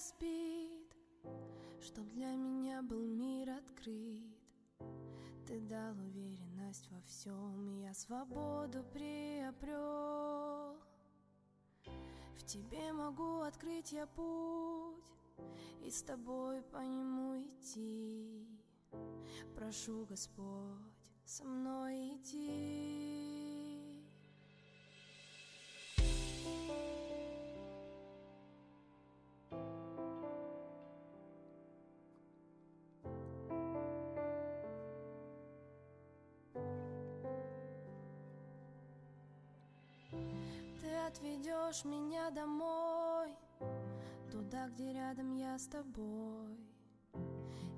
разбит, Чтоб для меня был мир открыт. Ты дал уверенность во всем, и я свободу приобрел. В тебе могу открыть я путь, и с тобой по нему идти. Прошу, Господь, со мной иди. Отведешь меня домой, туда, где рядом я с тобой,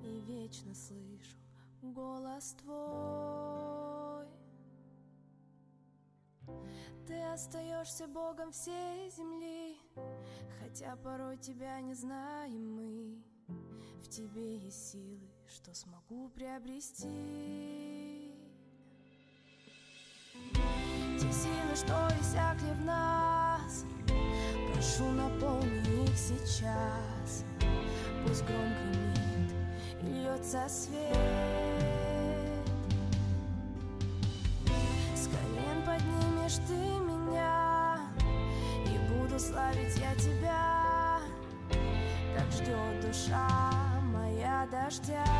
и вечно слышу голос твой. Ты остаешься Богом всей земли, хотя порой тебя не знаем мы. В тебе есть силы, что смогу приобрести. Силы, что иссякли в нас, прошу наполни их сейчас. Пусть гром гремит и льется свет. С колен поднимешь ты меня, и буду славить я тебя, как ждет душа моя дождя.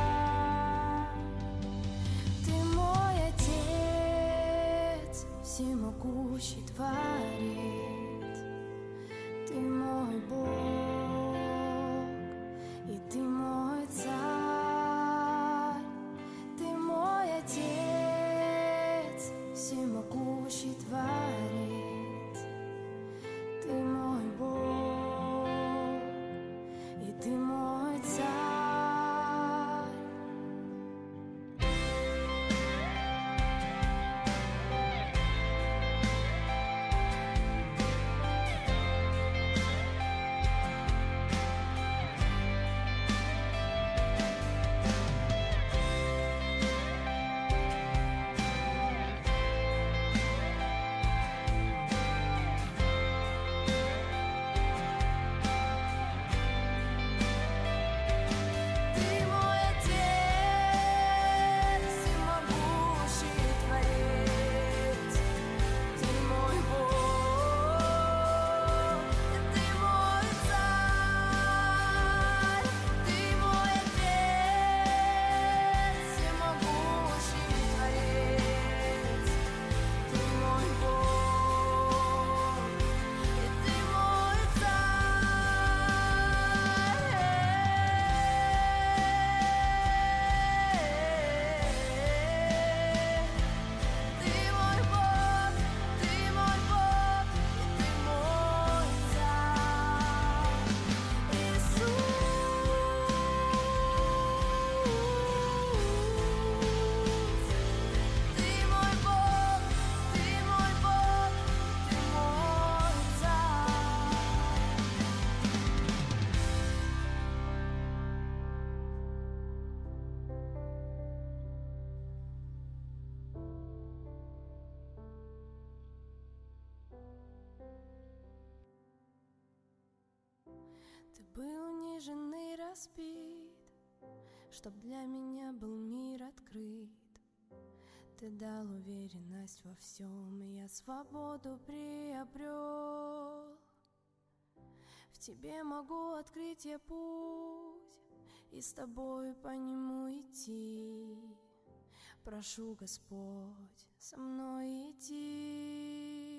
Чтоб для меня был мир открыт. Ты дал уверенность во всем, и я свободу приобрел. В тебе могу открыть я путь, и с тобой по нему идти. Прошу, Господь, со мной иди.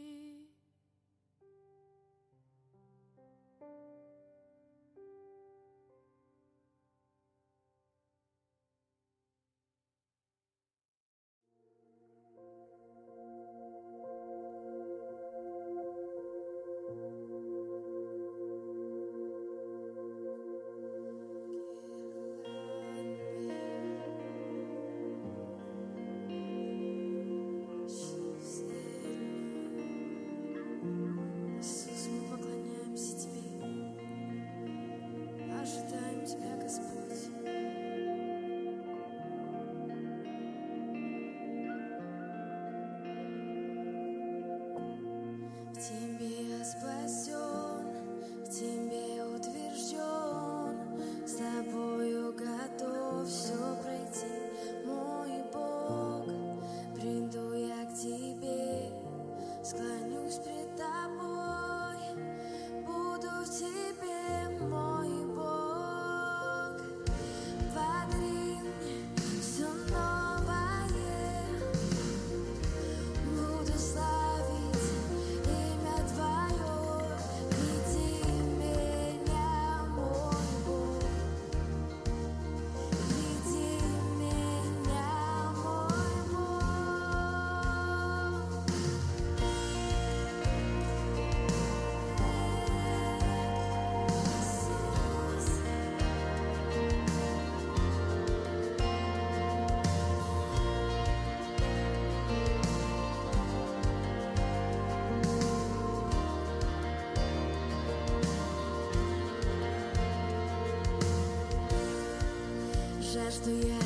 Что я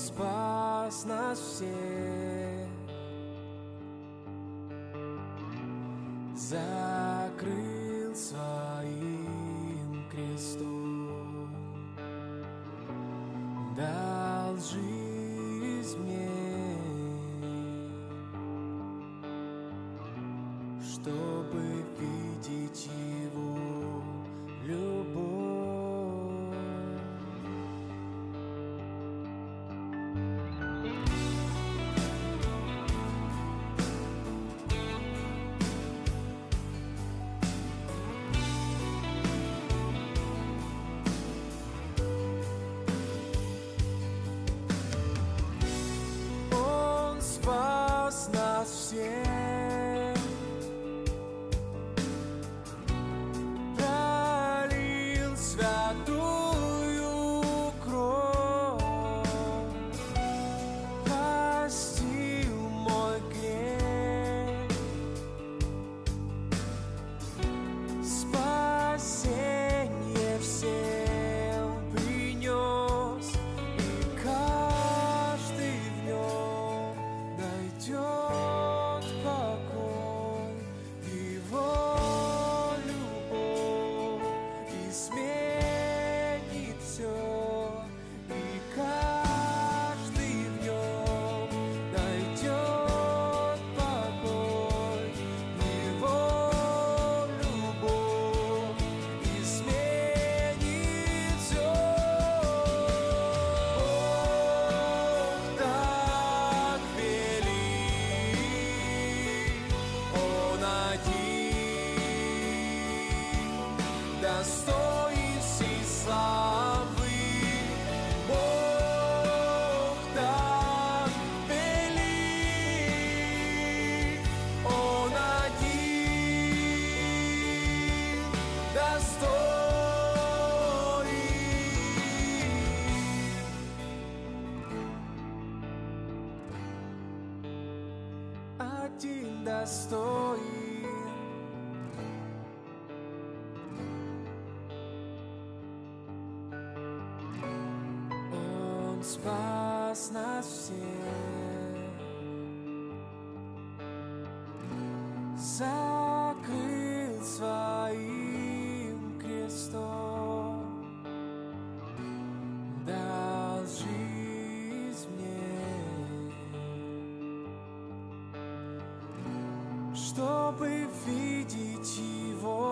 Он спас нас всех спас нас всех. Закрыл своим крестом, дал жизнь мне, чтобы видеть его.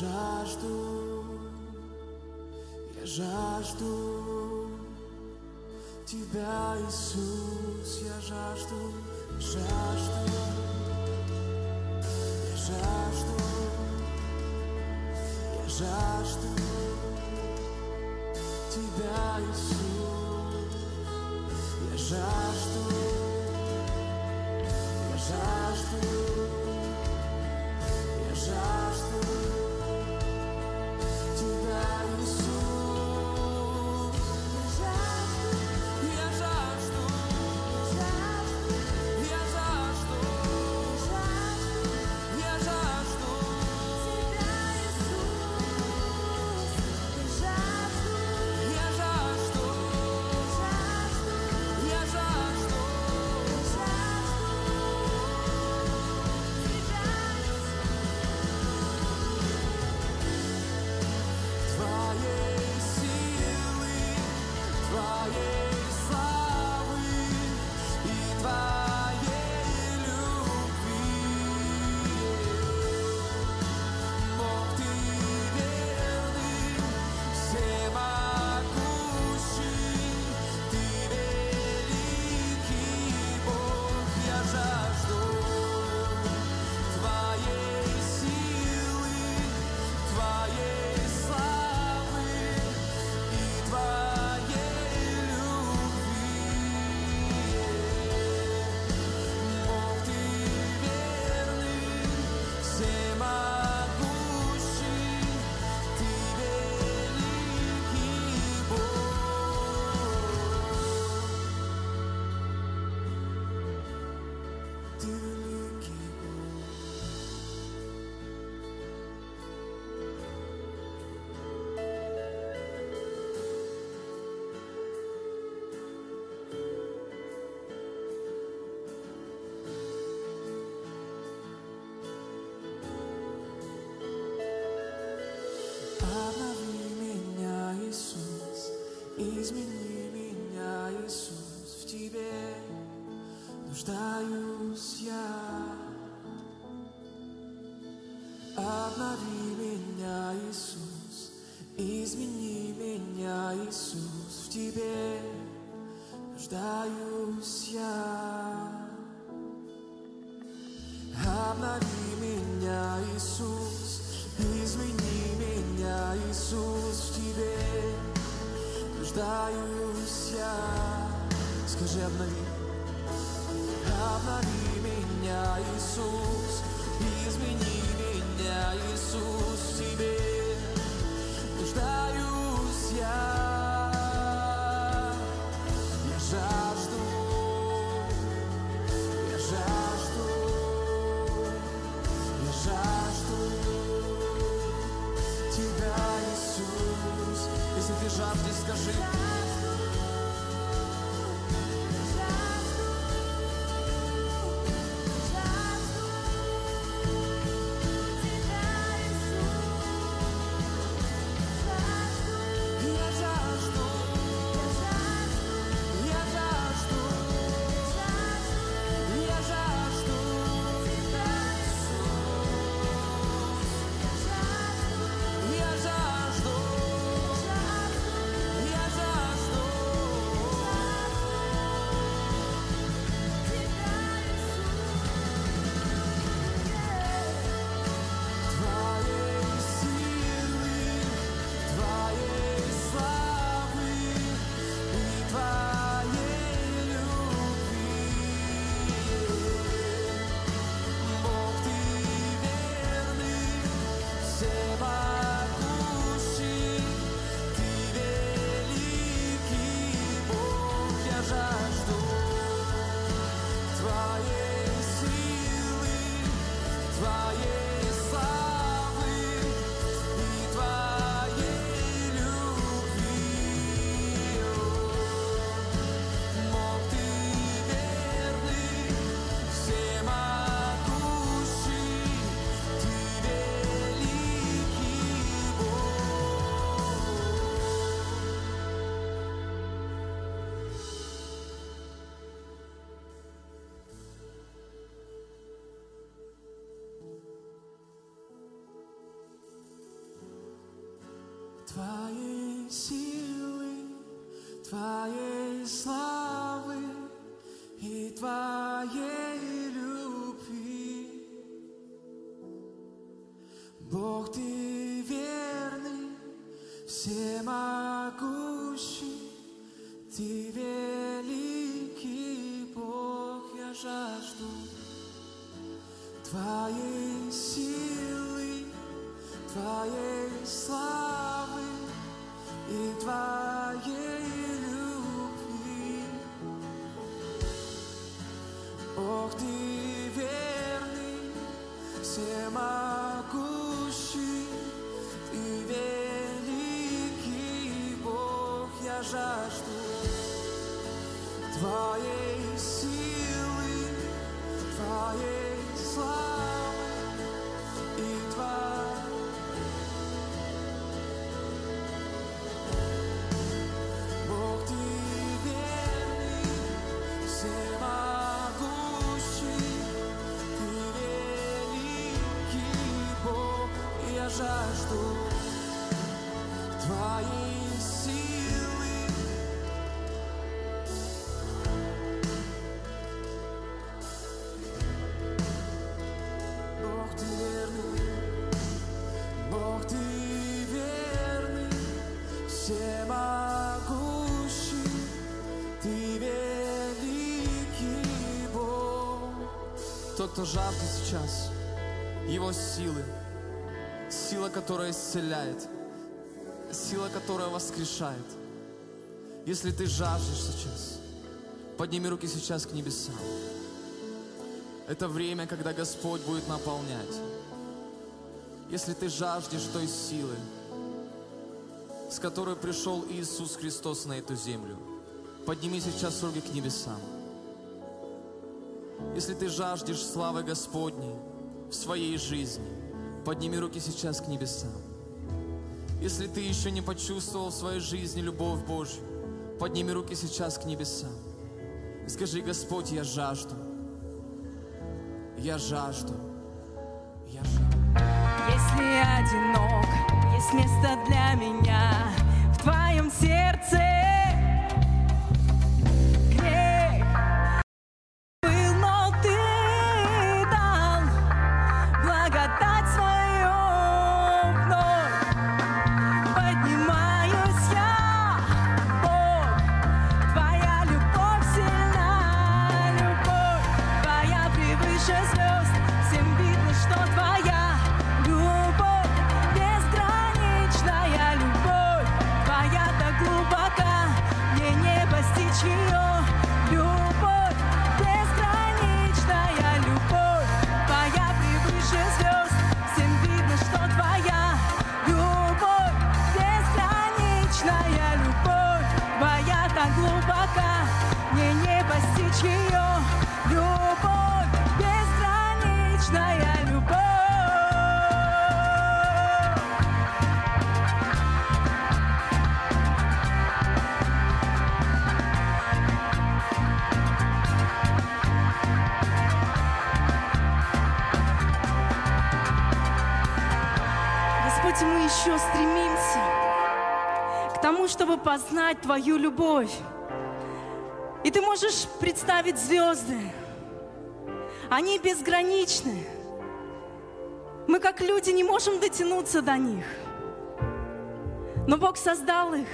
жажду, я жажду Тебя, Иисус, я жажду, жажду, я жажду, я жажду Тебя, Иисус, я жажду, я жажду. нуждаюсь я. Скажи, обнови, обнови меня, Иисус, измени меня, Иисус, в тебе нуждаюсь. лежав, ти скажи. Твоей славы кто жаждет сейчас Его силы, сила, которая исцеляет, сила, которая воскрешает. Если ты жаждешь сейчас, подними руки сейчас к небесам. Это время, когда Господь будет наполнять. Если ты жаждешь той силы, с которой пришел Иисус Христос на эту землю, подними сейчас руки к небесам. Если ты жаждешь славы Господней в своей жизни, подними руки сейчас к небесам. Если ты еще не почувствовал в своей жизни любовь Божью, подними руки сейчас к небесам. И скажи, Господь, я жажду. Я жажду. Я жажду. Если одинок, есть место для меня в твоем сердце. Познать Твою любовь. И Ты можешь представить звезды. Они безграничны. Мы, как люди, не можем дотянуться до них. Но Бог создал их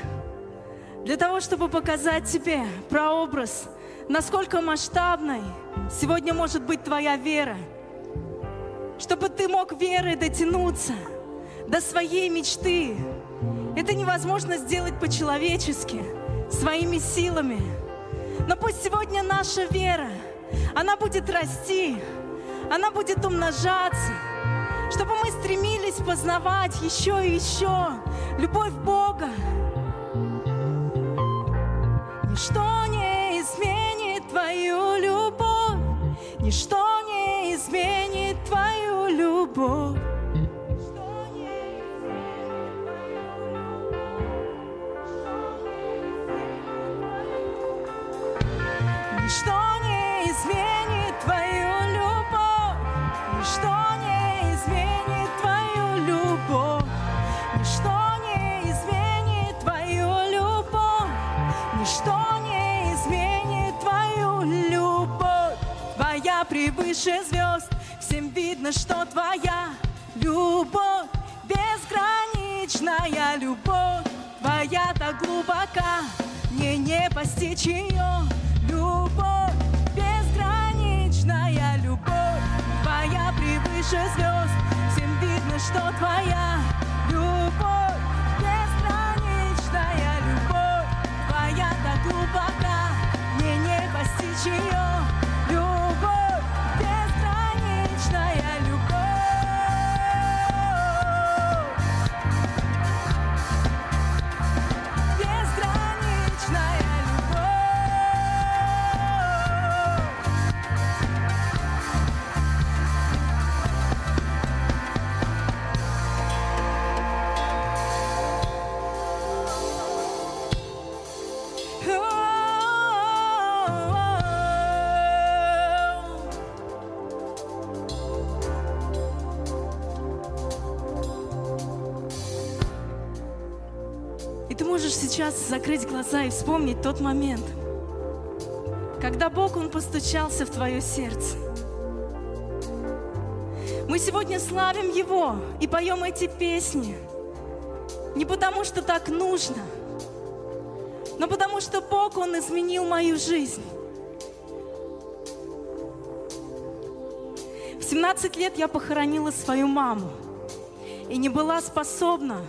для того, чтобы показать тебе прообраз, насколько масштабной сегодня может быть твоя вера. Чтобы ты мог верой дотянуться до своей мечты. Это невозможно сделать по-человечески, своими силами. Но пусть сегодня наша вера, она будет расти, она будет умножаться, чтобы мы стремились познавать еще и еще любовь Бога. Ничто не изменит твою любовь, ничто Превыше звезд, всем видно, что твоя любовь безграничная любовь. Твоя так глубока, мне не постичь ее любовь безграничная любовь. Твоя превыше звезд, всем видно, что твоя любовь безграничная любовь. Твоя так глубока, мне не постичь ее глаза и вспомнить тот момент, когда Бог, Он постучался в твое сердце. Мы сегодня славим Его и поем эти песни не потому, что так нужно, но потому что Бог, Он изменил мою жизнь. В 17 лет я похоронила свою маму и не была способна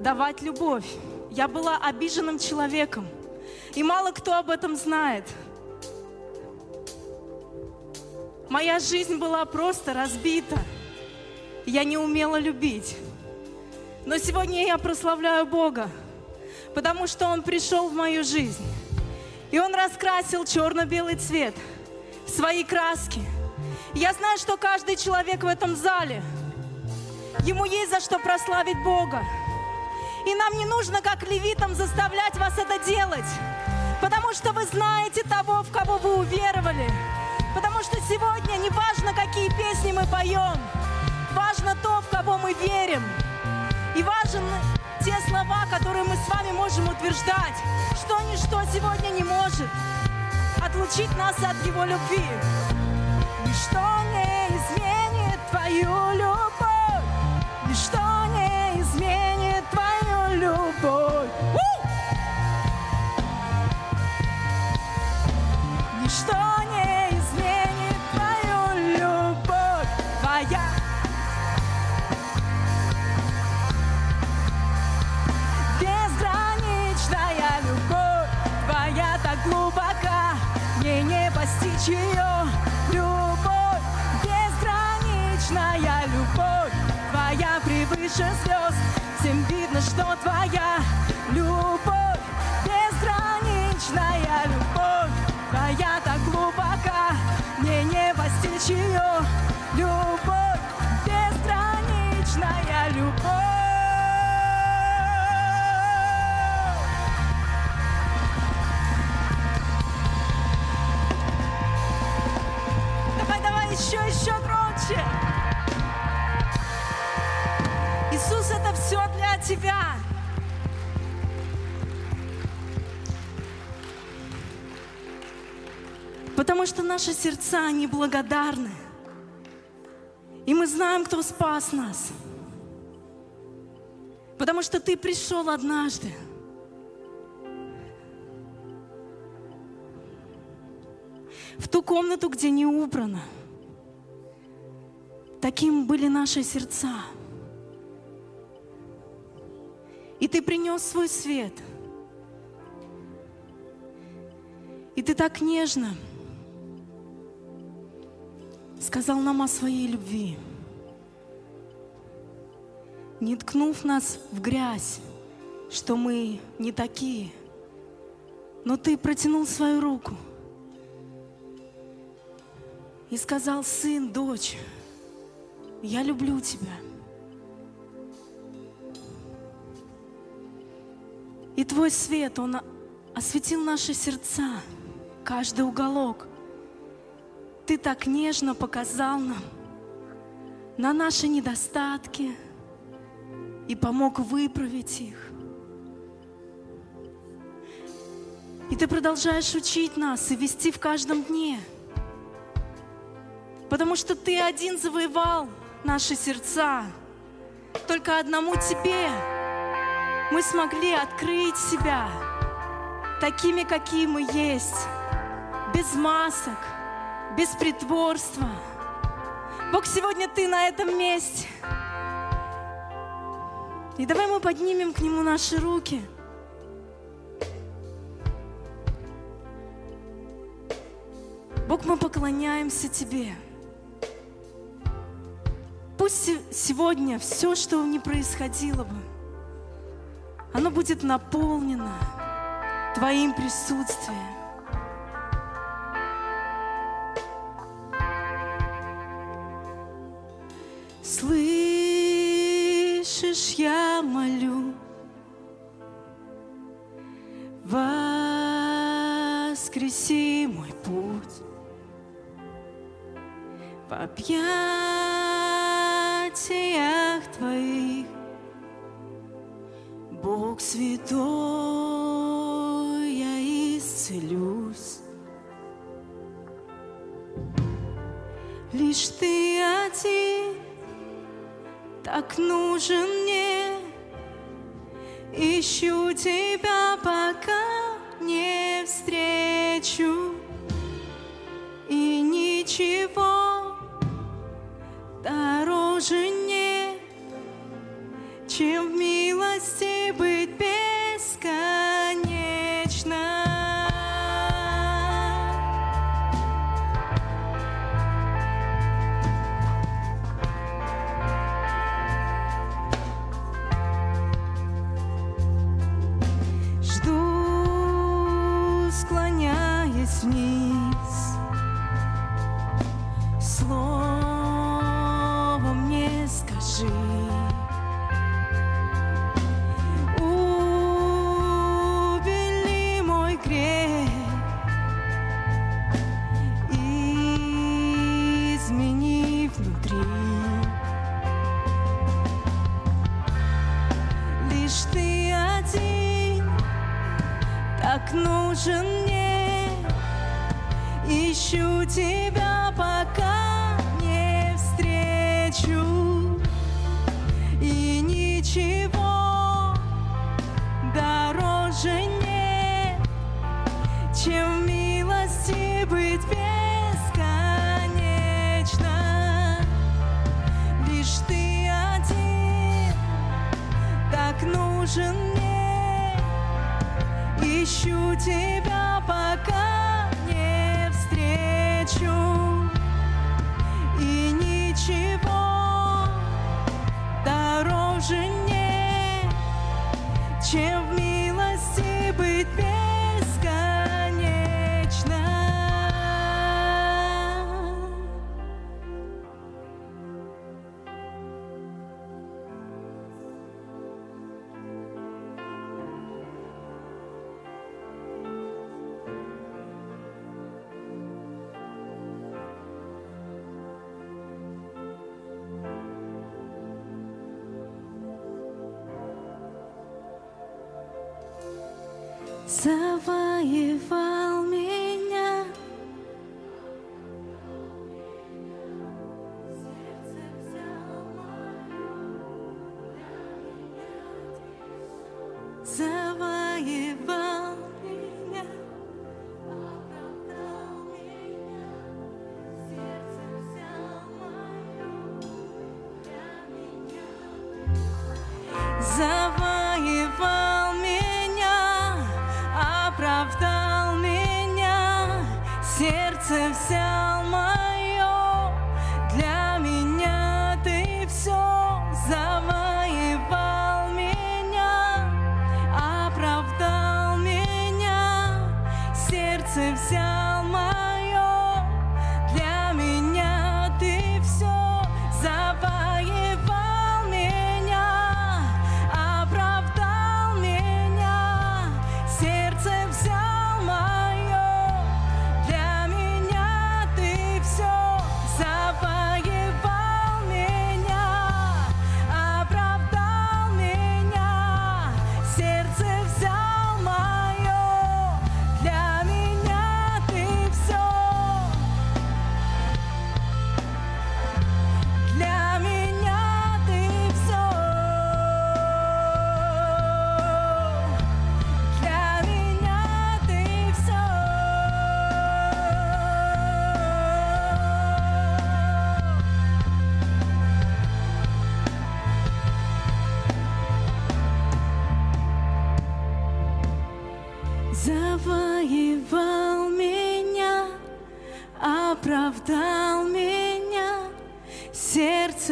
давать любовь. Я была обиженным человеком, и мало кто об этом знает. Моя жизнь была просто разбита. Я не умела любить. Но сегодня я прославляю Бога, потому что Он пришел в мою жизнь. И Он раскрасил черно-белый цвет в свои краски. Я знаю, что каждый человек в этом зале, ему есть за что прославить Бога. И нам не нужно, как левитам, заставлять вас это делать. Потому что вы знаете того, в кого вы уверовали. Потому что сегодня не важно, какие песни мы поем. Важно то, в кого мы верим. И важны те слова, которые мы с вами можем утверждать, что ничто сегодня не может отлучить нас от Его любви. Ничто не изменит твою любовь. Ничто Ничто не изменит твою любовь. Твоя. Безграничная любовь. Твоя так глубока, мне не постичь ее Любовь, безграничная любовь. Твоя превыше звезд, всем видно, что твоя Любовь, безграничная любовь Твоя так глубока, мне не постичь ее Любовь, безграничная любовь еще, еще громче. Иисус, это все для тебя. Потому что наши сердца неблагодарны. И мы знаем, кто спас нас. Потому что ты пришел однажды. В ту комнату, где не убрано. Таким были наши сердца. И ты принес свой свет. И ты так нежно сказал нам о своей любви, не ткнув нас в грязь, что мы не такие, но ты протянул свою руку и сказал, сын, дочь, я люблю тебя. И твой свет, он осветил наши сердца, каждый уголок. Ты так нежно показал нам на наши недостатки и помог выправить их. И Ты продолжаешь учить нас и вести в каждом дне. Потому что Ты один завоевал наши сердца. Только одному Тебе мы смогли открыть себя такими, какие мы есть, без масок, без притворства. Бог, сегодня Ты на этом месте. И давай мы поднимем к Нему наши руки – Бог, мы поклоняемся Тебе. Пусть сегодня все, что не происходило бы, оно будет наполнено Твоим присутствием. Слышишь, я молю, воскреси мой путь в объятиях Твоих, Бог святой, я исцелюсь. Лишь Ты так нужен мне, ищу Тебя,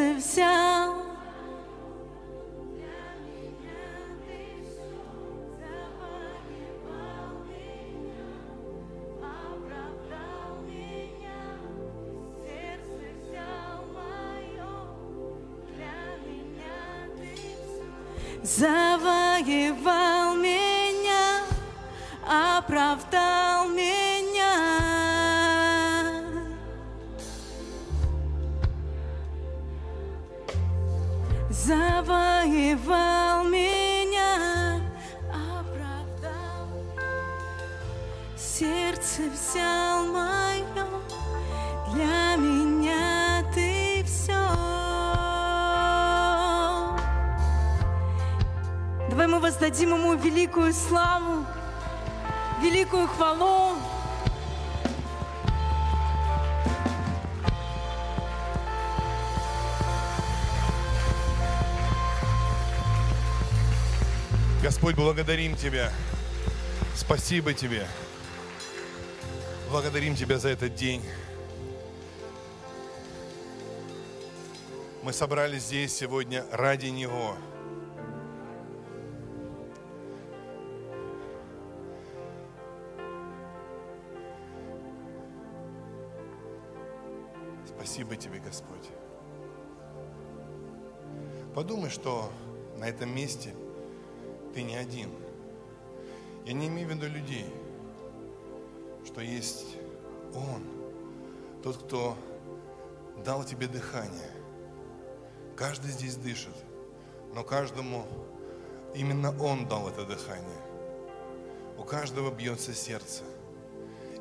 сердце взял. Господь, благодарим Тебя. Спасибо Тебе. Благодарим Тебя за этот день. Мы собрались здесь сегодня ради Него. Спасибо Тебе, Господь. Подумай, что на этом месте ты не один. Я не имею в виду людей, что есть Он, тот, кто дал тебе дыхание. Каждый здесь дышит, но каждому именно Он дал это дыхание. У каждого бьется сердце.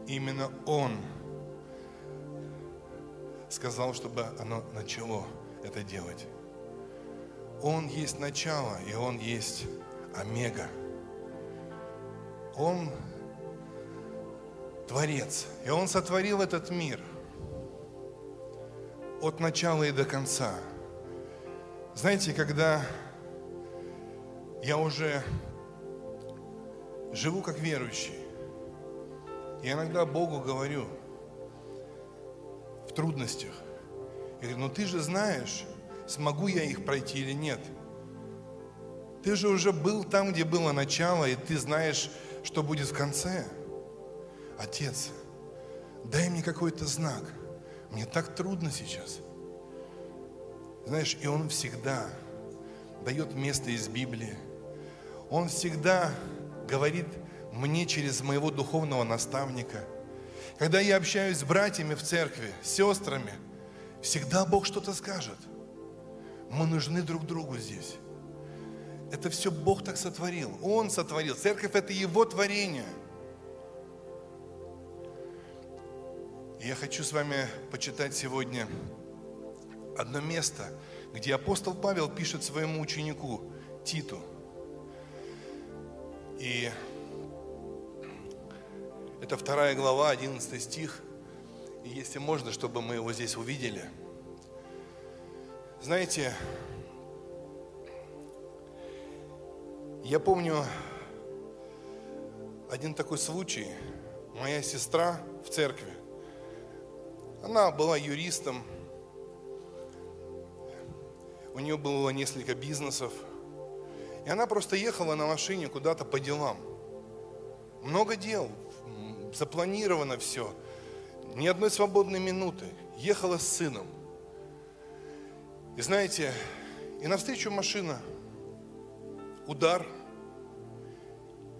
Именно Он сказал, чтобы оно начало это делать. Он есть начало, и Он есть Омега. Он Творец, и Он сотворил этот мир от начала и до конца. Знаете, когда я уже живу как верующий, я иногда Богу говорю в трудностях, я говорю, ну ты же знаешь, смогу я их пройти или нет – ты же уже был там, где было начало, и ты знаешь, что будет в конце. Отец, дай мне какой-то знак. Мне так трудно сейчас. Знаешь, и Он всегда дает место из Библии. Он всегда говорит мне через моего духовного наставника. Когда я общаюсь с братьями в церкви, с сестрами, всегда Бог что-то скажет. Мы нужны друг другу здесь. Это все Бог так сотворил. Он сотворил. Церковь – это Его творение. И я хочу с вами почитать сегодня одно место, где апостол Павел пишет своему ученику Титу. И это вторая глава, 11 стих. И если можно, чтобы мы его здесь увидели. Знаете, Я помню один такой случай. Моя сестра в церкви, она была юристом, у нее было несколько бизнесов, и она просто ехала на машине куда-то по делам. Много дел, запланировано все, ни одной свободной минуты. Ехала с сыном. И знаете, и навстречу машина – удар,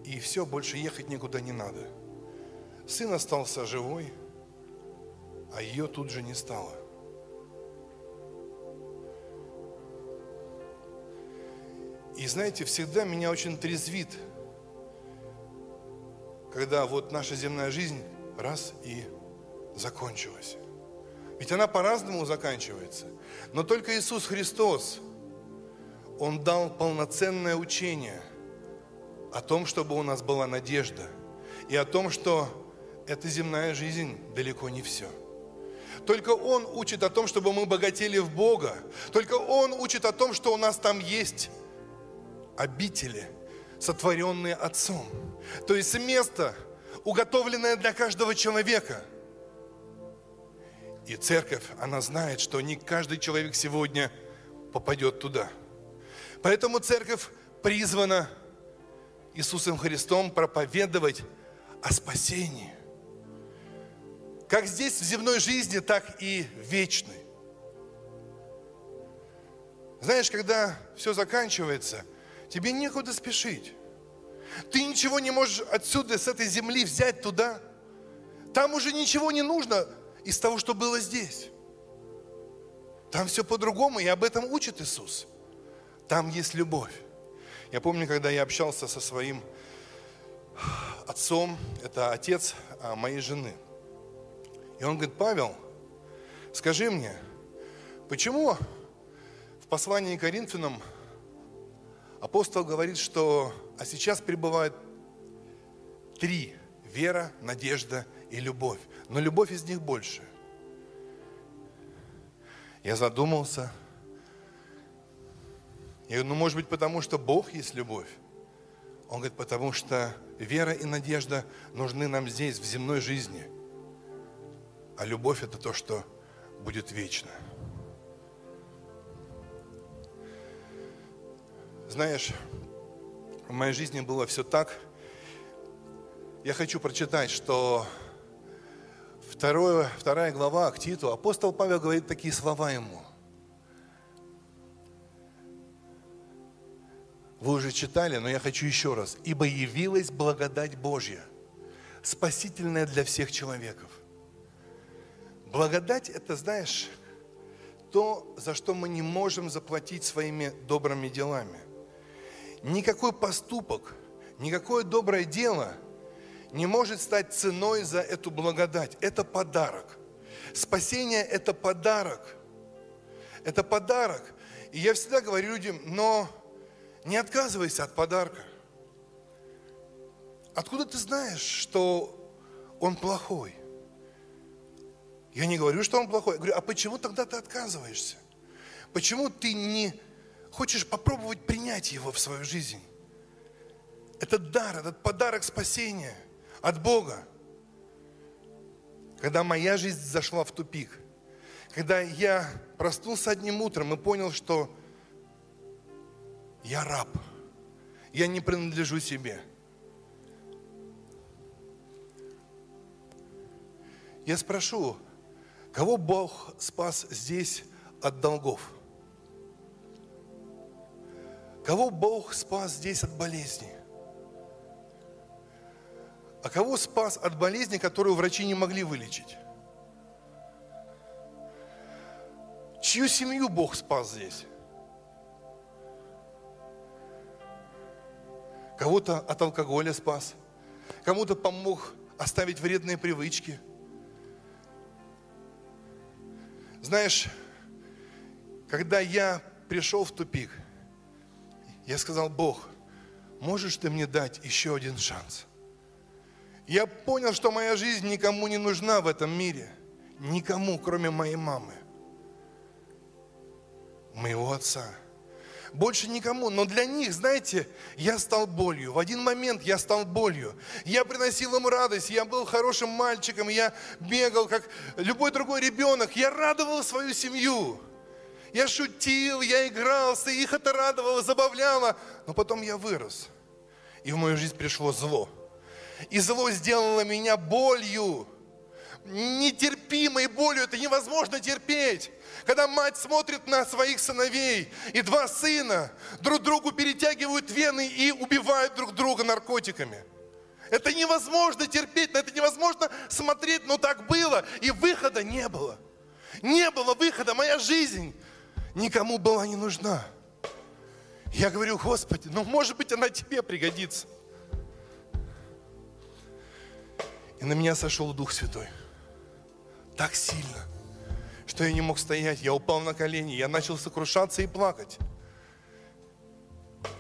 и все, больше ехать никуда не надо. Сын остался живой, а ее тут же не стало. И знаете, всегда меня очень трезвит, когда вот наша земная жизнь раз и закончилась. Ведь она по-разному заканчивается. Но только Иисус Христос – он дал полноценное учение о том, чтобы у нас была надежда, и о том, что эта земная жизнь далеко не все. Только Он учит о том, чтобы мы богатели в Бога. Только Он учит о том, что у нас там есть обители, сотворенные Отцом. То есть место, уготовленное для каждого человека. И церковь, она знает, что не каждый человек сегодня попадет туда. Поэтому церковь призвана Иисусом Христом проповедовать о спасении. Как здесь в земной жизни, так и вечной. Знаешь, когда все заканчивается, тебе некуда спешить. Ты ничего не можешь отсюда, с этой земли взять туда. Там уже ничего не нужно из того, что было здесь. Там все по-другому, и об этом учит Иисус. Там есть любовь. Я помню, когда я общался со своим отцом, это отец а, моей жены. И он говорит, Павел, скажи мне, почему в послании к Коринфянам апостол говорит, что а сейчас пребывают три – вера, надежда и любовь. Но любовь из них больше. Я задумался. Я говорю, ну может быть потому, что Бог есть любовь. Он говорит, потому что вера и надежда нужны нам здесь, в земной жизни. А любовь – это то, что будет вечно. Знаешь, в моей жизни было все так. Я хочу прочитать, что второе, вторая глава к Титу, апостол Павел говорит такие слова ему. Вы уже читали, но я хочу еще раз. «Ибо явилась благодать Божья, спасительная для всех человеков». Благодать – это, знаешь, то, за что мы не можем заплатить своими добрыми делами – никакой поступок, никакое доброе дело не может стать ценой за эту благодать. Это подарок. Спасение – это подарок. Это подарок. И я всегда говорю людям, но не отказывайся от подарка. Откуда ты знаешь, что он плохой? Я не говорю, что он плохой. Я говорю, а почему тогда ты отказываешься? Почему ты не хочешь попробовать принять его в свою жизнь. Это дар, этот подарок спасения от Бога. Когда моя жизнь зашла в тупик, когда я проснулся одним утром и понял, что я раб, я не принадлежу себе. Я спрошу, кого Бог спас здесь от долгов? Кого Бог спас здесь от болезни? А кого спас от болезни, которую врачи не могли вылечить? Чью семью Бог спас здесь? Кого-то от алкоголя спас, кому-то помог оставить вредные привычки. Знаешь, когда я пришел в тупик – я сказал, Бог, можешь ты мне дать еще один шанс? Я понял, что моя жизнь никому не нужна в этом мире. Никому, кроме моей мамы, моего отца. Больше никому. Но для них, знаете, я стал болью. В один момент я стал болью. Я приносил им радость. Я был хорошим мальчиком. Я бегал, как любой другой ребенок. Я радовал свою семью. Я шутил, я игрался, их это радовало, забавляло. Но потом я вырос. И в мою жизнь пришло зло. И зло сделало меня болью. Нетерпимой болью. Это невозможно терпеть. Когда мать смотрит на своих сыновей, и два сына друг другу перетягивают вены и убивают друг друга наркотиками. Это невозможно терпеть, на это невозможно смотреть, но так было, и выхода не было. Не было выхода, моя жизнь никому была не нужна. Я говорю, Господи, ну может быть она тебе пригодится. И на меня сошел Дух Святой. Так сильно, что я не мог стоять. Я упал на колени, я начал сокрушаться и плакать.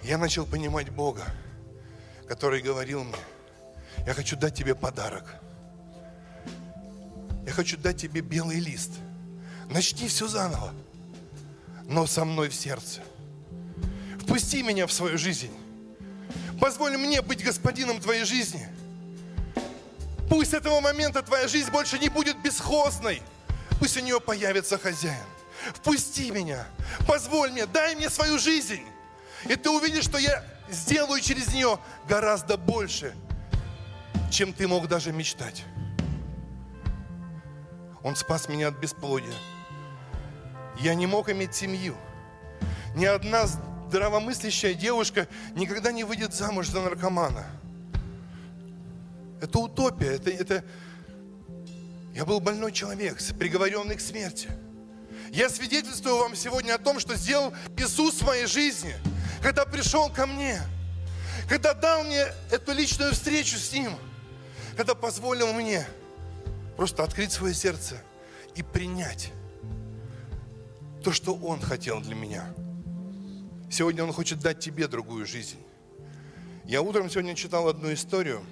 Я начал понимать Бога, который говорил мне, я хочу дать тебе подарок. Я хочу дать тебе белый лист. Начни все заново но со мной в сердце. Впусти меня в свою жизнь. Позволь мне быть господином твоей жизни. Пусть с этого момента твоя жизнь больше не будет бесхозной. Пусть у нее появится хозяин. Впусти меня, позволь мне, дай мне свою жизнь. И ты увидишь, что я сделаю через нее гораздо больше, чем ты мог даже мечтать. Он спас меня от бесплодия. Я не мог иметь семью. Ни одна здравомыслящая девушка никогда не выйдет замуж за наркомана. Это утопия, это, это... Я был больной человек, приговоренный к смерти. Я свидетельствую вам сегодня о том, что сделал Иисус в моей жизни, когда пришел ко мне, когда дал мне эту личную встречу с Ним, когда позволил мне просто открыть свое сердце и принять то, что Он хотел для меня. Сегодня Он хочет дать тебе другую жизнь. Я утром сегодня читал одну историю,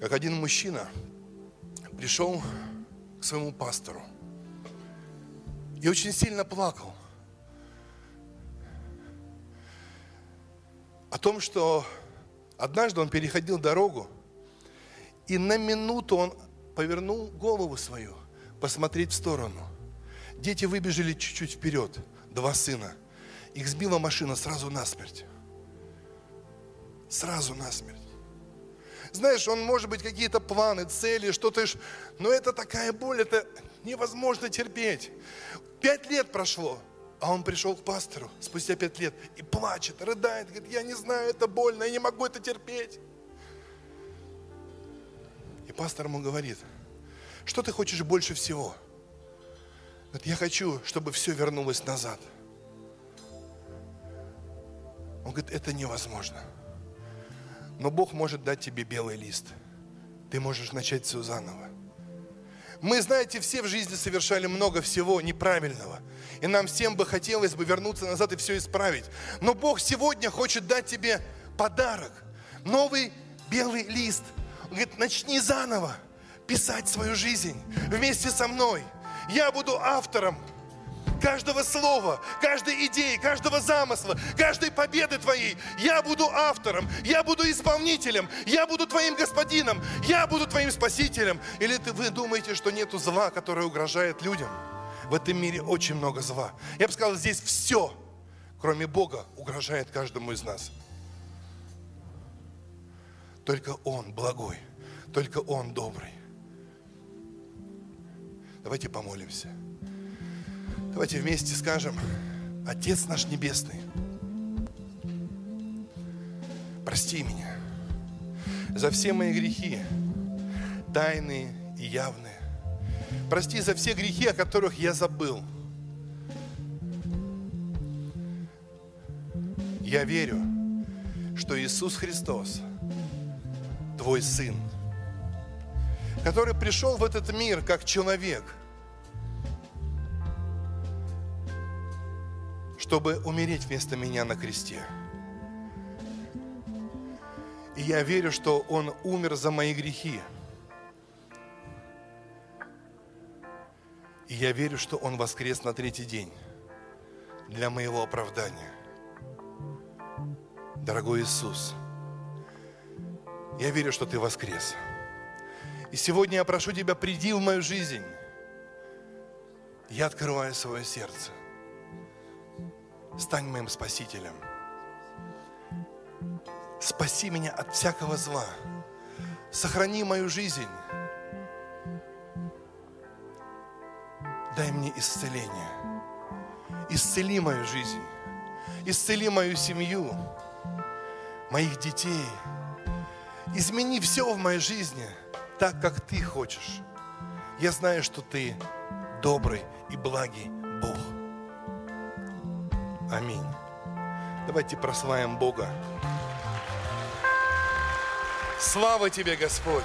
как один мужчина пришел к своему пастору – и очень сильно плакал о том, что однажды он переходил дорогу, и на минуту он повернул голову свою, посмотреть в сторону. Дети выбежали чуть-чуть вперед, два сына. Их сбила машина сразу насмерть. Сразу насмерть. Знаешь, он может быть какие-то планы, цели, что-то, но это такая боль, это невозможно терпеть. Пять лет прошло, а он пришел к пастору спустя пять лет и плачет, рыдает, говорит, я не знаю, это больно, я не могу это терпеть. И пастор ему говорит, что ты хочешь больше всего? Говорит, я хочу, чтобы все вернулось назад. Он говорит, это невозможно. Но Бог может дать тебе белый лист. Ты можешь начать все заново. Мы, знаете, все в жизни совершали много всего неправильного. И нам всем бы хотелось бы вернуться назад и все исправить. Но Бог сегодня хочет дать тебе подарок. Новый белый лист. Он говорит, начни заново писать свою жизнь вместе со мной. Я буду автором каждого слова, каждой идеи, каждого замысла, каждой победы твоей. Я буду автором, я буду исполнителем, я буду твоим господином, я буду твоим спасителем. Или ты, вы думаете, что нету зла, которое угрожает людям? В этом мире очень много зла. Я бы сказал, здесь все, кроме Бога, угрожает каждому из нас. Только Он благой, только Он добрый. Давайте помолимся. Давайте вместе скажем, Отец наш Небесный, прости меня за все мои грехи, тайные и явные. Прости за все грехи, о которых я забыл. Я верю, что Иисус Христос, Твой Сын, который пришел в этот мир как человек – чтобы умереть вместо меня на кресте. И я верю, что Он умер за мои грехи. И я верю, что Он воскрес на третий день для моего оправдания. Дорогой Иисус, я верю, что Ты воскрес. И сегодня я прошу Тебя, приди в мою жизнь. Я открываю свое сердце – стань моим спасителем. Спаси меня от всякого зла. Сохрани мою жизнь. Дай мне исцеление. Исцели мою жизнь. Исцели мою семью, моих детей. Измени все в моей жизни так, как Ты хочешь. Я знаю, что Ты добрый и благий Бог. Аминь. Давайте прославим Бога. Слава Тебе, Господь!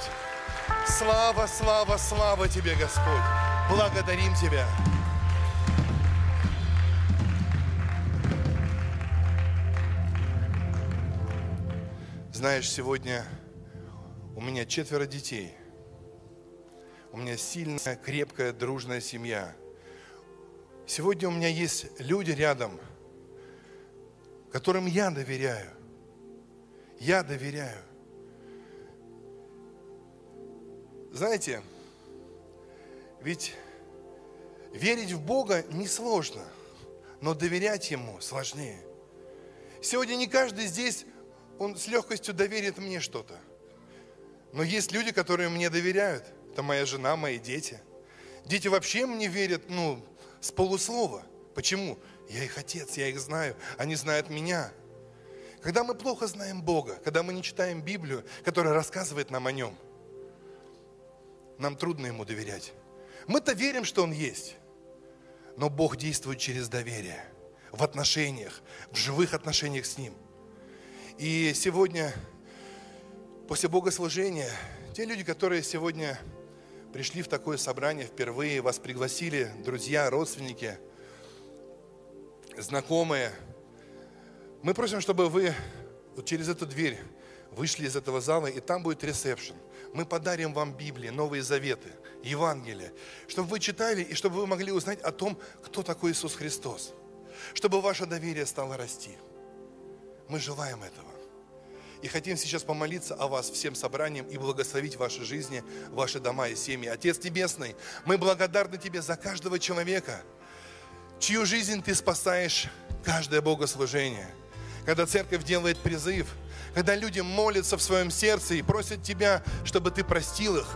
Слава, слава, слава Тебе, Господь! Благодарим Тебя! Знаешь, сегодня у меня четверо детей. У меня сильная, крепкая, дружная семья. Сегодня у меня есть люди рядом – которым я доверяю. Я доверяю. Знаете, ведь верить в Бога несложно, но доверять Ему сложнее. Сегодня не каждый здесь, он с легкостью доверит мне что-то. Но есть люди, которые мне доверяют. Это моя жена, мои дети. Дети вообще мне верят, ну, с полуслова. Почему? Я их отец, я их знаю, они знают меня. Когда мы плохо знаем Бога, когда мы не читаем Библию, которая рассказывает нам о Нем, нам трудно Ему доверять. Мы-то верим, что Он есть, но Бог действует через доверие, в отношениях, в живых отношениях с Ним. И сегодня, после богослужения, те люди, которые сегодня пришли в такое собрание впервые, вас пригласили друзья, родственники, знакомые, мы просим, чтобы вы вот через эту дверь вышли из этого зала, и там будет ресепшн. Мы подарим вам Библии, Новые Заветы, Евангелие, чтобы вы читали и чтобы вы могли узнать о том, кто такой Иисус Христос. Чтобы ваше доверие стало расти. Мы желаем этого. И хотим сейчас помолиться о вас всем собранием и благословить ваши жизни, ваши дома и семьи. Отец Небесный, мы благодарны Тебе за каждого человека, чью жизнь Ты спасаешь каждое богослужение. Когда церковь делает призыв, когда люди молятся в своем сердце и просят Тебя, чтобы Ты простил их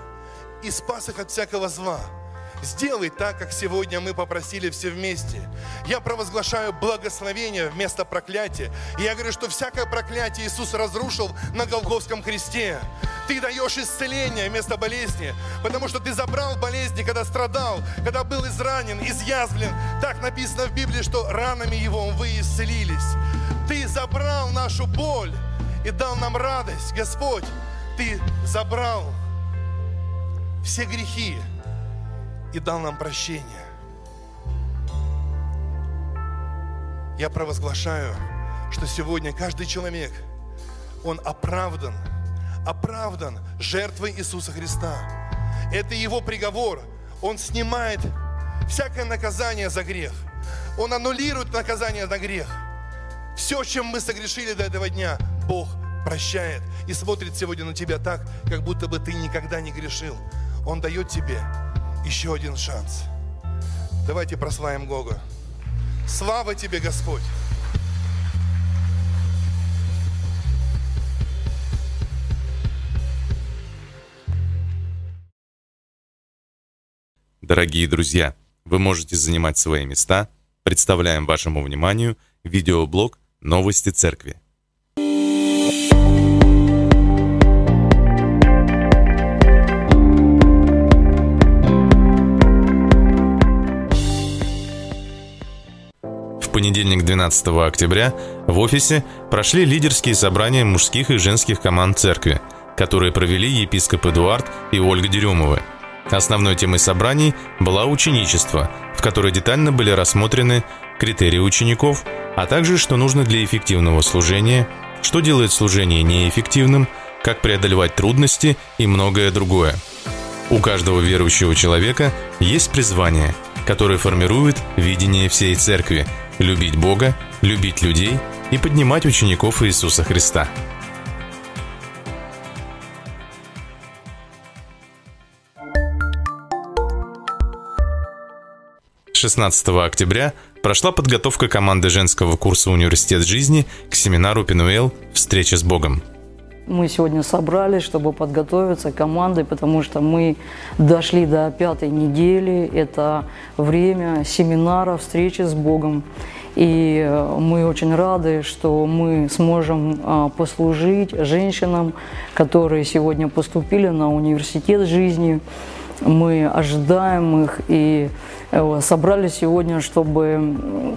и спас их от всякого зла – Сделай так, как сегодня мы попросили все вместе. Я провозглашаю благословение вместо проклятия. И я говорю, что всякое проклятие Иисус разрушил на Голговском кресте. Ты даешь исцеление вместо болезни, потому что ты забрал болезни, когда страдал, когда был изранен, изъязвлен. Так написано в Библии, что ранами Его вы исцелились. Ты забрал нашу боль и дал нам радость. Господь, Ты забрал все грехи, и дал нам прощение. Я провозглашаю, что сегодня каждый человек, он оправдан, оправдан жертвой Иисуса Христа. Это Его приговор. Он снимает всякое наказание за грех. Он аннулирует наказание на грех. Все, чем мы согрешили до этого дня, Бог прощает и смотрит сегодня на тебя так, как будто бы ты никогда не грешил. Он дает тебе еще один шанс. Давайте прославим Бога. Слава тебе, Господь! Дорогие друзья, вы можете занимать свои места. Представляем вашему вниманию видеоблог «Новости Церкви». Понедельник 12 октября в офисе прошли лидерские собрания мужских и женских команд церкви, которые провели епископ Эдуард и Ольга Дерюмовы. Основной темой собраний была ученичество, в которой детально были рассмотрены критерии учеников, а также что нужно для эффективного служения, что делает служение неэффективным, как преодолевать трудности и многое другое. У каждого верующего человека есть призвание, которое формирует видение всей церкви – любить Бога, любить людей и поднимать учеников Иисуса Христа. Шестнадцатого октября прошла подготовка команды женского курса «Университет жизни» к семинару «Пенуэл. Встреча с Богом». Мы сегодня собрались, чтобы подготовиться командой, потому что мы дошли до пятой недели. Это время семинара, встречи с Богом. И э, мы очень рады, что мы сможем а, послужить женщинам, которые сегодня поступили на университет жизни. Мы ожидаем их и Э, собрались сегодня, чтобы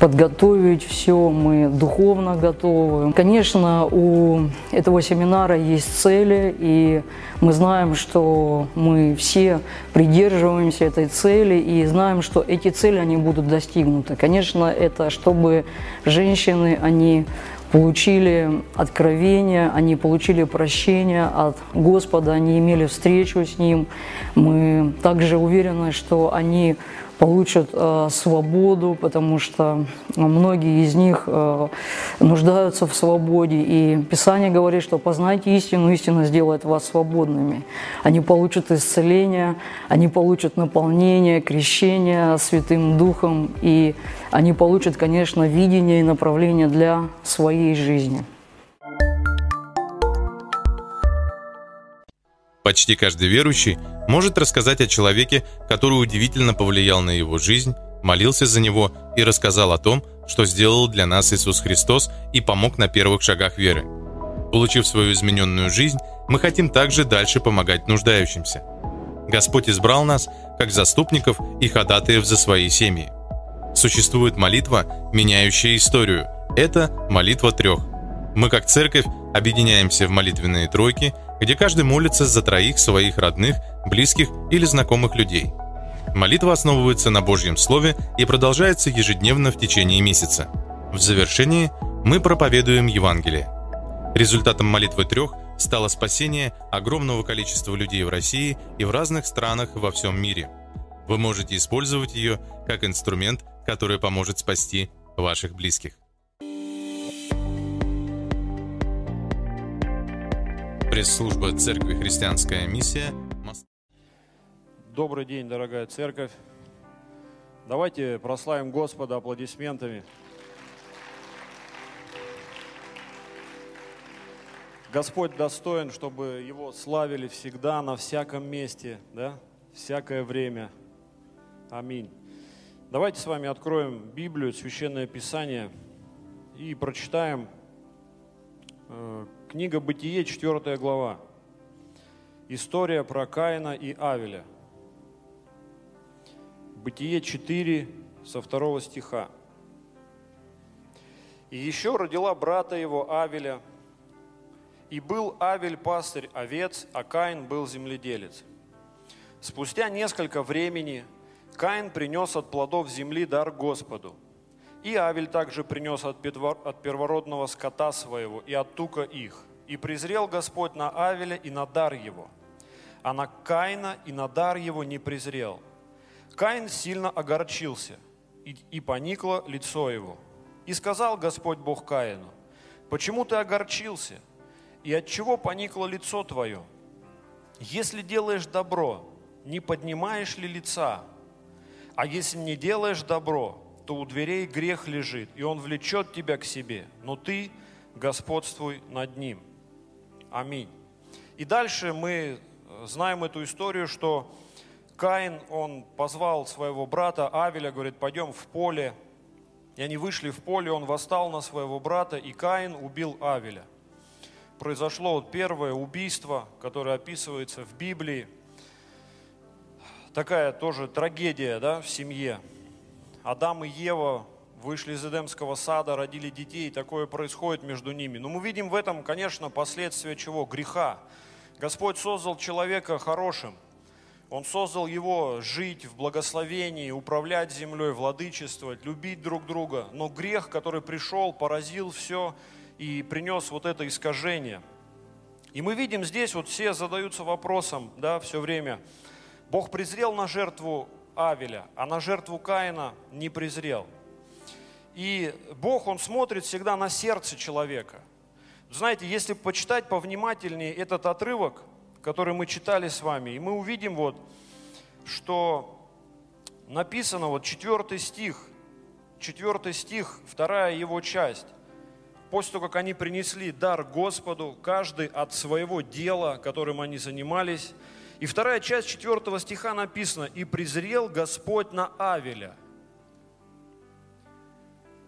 подготовить все, мы духовно готовы. Конечно, у этого семинара есть цели, и мы знаем, что мы все придерживаемся этой цели и знаем, что эти цели, они будут достигнуты. Конечно, это чтобы женщины, они получили откровение, они получили прощение от Господа, они имели встречу с Ним. Мы также уверены, что они получат э, свободу, потому что многие из них э, нуждаются в свободе. И Писание говорит, что познайте истину, истина сделает вас свободными. Они получат исцеление, они получат наполнение, крещение Святым Духом, и они получат, конечно, видение и направление для своей жизни. Почти каждый верующий может рассказать о человеке, который удивительно повлиял на его жизнь, молился за него и рассказал о том, что сделал для нас Иисус Христос и помог на первых шагах веры. Получив свою измененную жизнь, мы хотим также дальше помогать нуждающимся. Господь избрал нас как заступников и ходатаев за свои семьи. Существует молитва, меняющая историю. Это молитва трех. Мы как церковь объединяемся в молитвенные тройки – где каждый молится за троих своих родных, близких или знакомых людей. Молитва основывается на Божьем Слове и продолжается ежедневно в течение месяца. В завершении мы проповедуем Евангелие. Результатом молитвы трех стало спасение огромного количества людей в России и в разных странах во всем мире. Вы можете использовать ее как инструмент, который поможет спасти ваших близких. Пресс-служба Церкви «Христианская миссия». Добрый день, дорогая церковь. Давайте прославим Господа аплодисментами. Господь достоин, чтобы Его славили всегда, на всяком месте, да, всякое время. Аминь. Давайте с вами откроем Библию, Священное Писание и прочитаем э, Книга Бытие, 4 глава. История про Каина и Авеля. Бытие 4 со 2 стиха. «И еще родила брата его Авеля, и был Авель пастырь овец, а Каин был земледелец. Спустя несколько времени Каин принес от плодов земли дар Господу – и Авель также принес от первородного скота своего и от тука их. И презрел Господь на Авеля и на дар его, а на Каина и на дар его не презрел. Каин сильно огорчился, и, и поникло лицо его. И сказал Господь Бог Каину, «Почему ты огорчился? И от чего поникло лицо твое? Если делаешь добро, не поднимаешь ли лица? А если не делаешь добро, то у дверей грех лежит, и он влечет тебя к себе, но ты господствуй над ним. Аминь. И дальше мы знаем эту историю, что Каин, он позвал своего брата Авеля, говорит, пойдем в поле. И они вышли в поле, он восстал на своего брата, и Каин убил Авеля. Произошло вот первое убийство, которое описывается в Библии. Такая тоже трагедия да, в семье. Адам и Ева вышли из Эдемского сада, родили детей, такое происходит между ними. Но мы видим в этом, конечно, последствия чего? Греха. Господь создал человека хорошим. Он создал его жить в благословении, управлять землей, владычествовать, любить друг друга. Но грех, который пришел, поразил все и принес вот это искажение. И мы видим здесь, вот все задаются вопросом, да, все время. Бог презрел на жертву Авеля, а на жертву Каина не презрел. И Бог, Он смотрит всегда на сердце человека. Знаете, если почитать повнимательнее этот отрывок, который мы читали с вами, и мы увидим вот, что написано вот четвертый стих, четвертый стих, вторая его часть. После того, как они принесли дар Господу, каждый от своего дела, которым они занимались, и вторая часть четвертого стиха написано, «И презрел Господь на Авеля».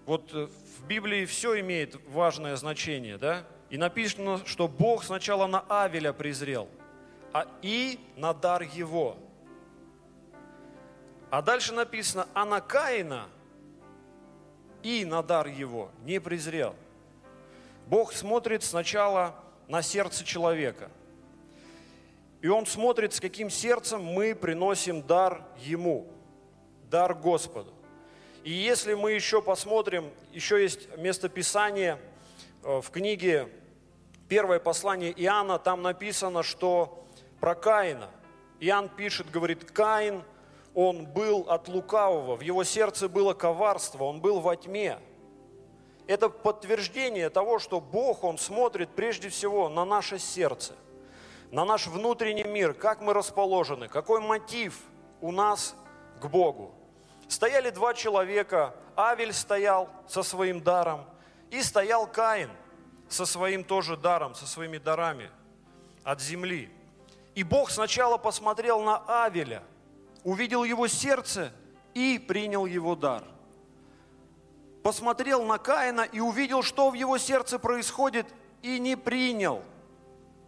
Вот э, в Библии все имеет важное значение, да? И написано, что Бог сначала на Авеля презрел, а и на дар его. А дальше написано, а на Каина и на дар его не презрел. Бог смотрит сначала на сердце человека – и Он смотрит, с каким сердцем мы приносим дар Ему, дар Господу. И если мы еще посмотрим, еще есть местописание э, в книге Первое послание Иоанна, там написано, что про Каина. Иоанн пишет, говорит, Каин он был от лукавого, в его сердце было коварство, он был во тьме. Это подтверждение того, что Бог, Он смотрит прежде всего на наше сердце, на наш внутренний мир, как мы расположены, какой мотив у нас к Богу. Стояли два человека, Авель стоял со своим даром, и стоял Каин со своим тоже даром, со своими дарами от земли. И Бог сначала посмотрел на Авеля, увидел его сердце и принял его дар. Посмотрел на Каина и увидел, что в его сердце происходит, и не принял.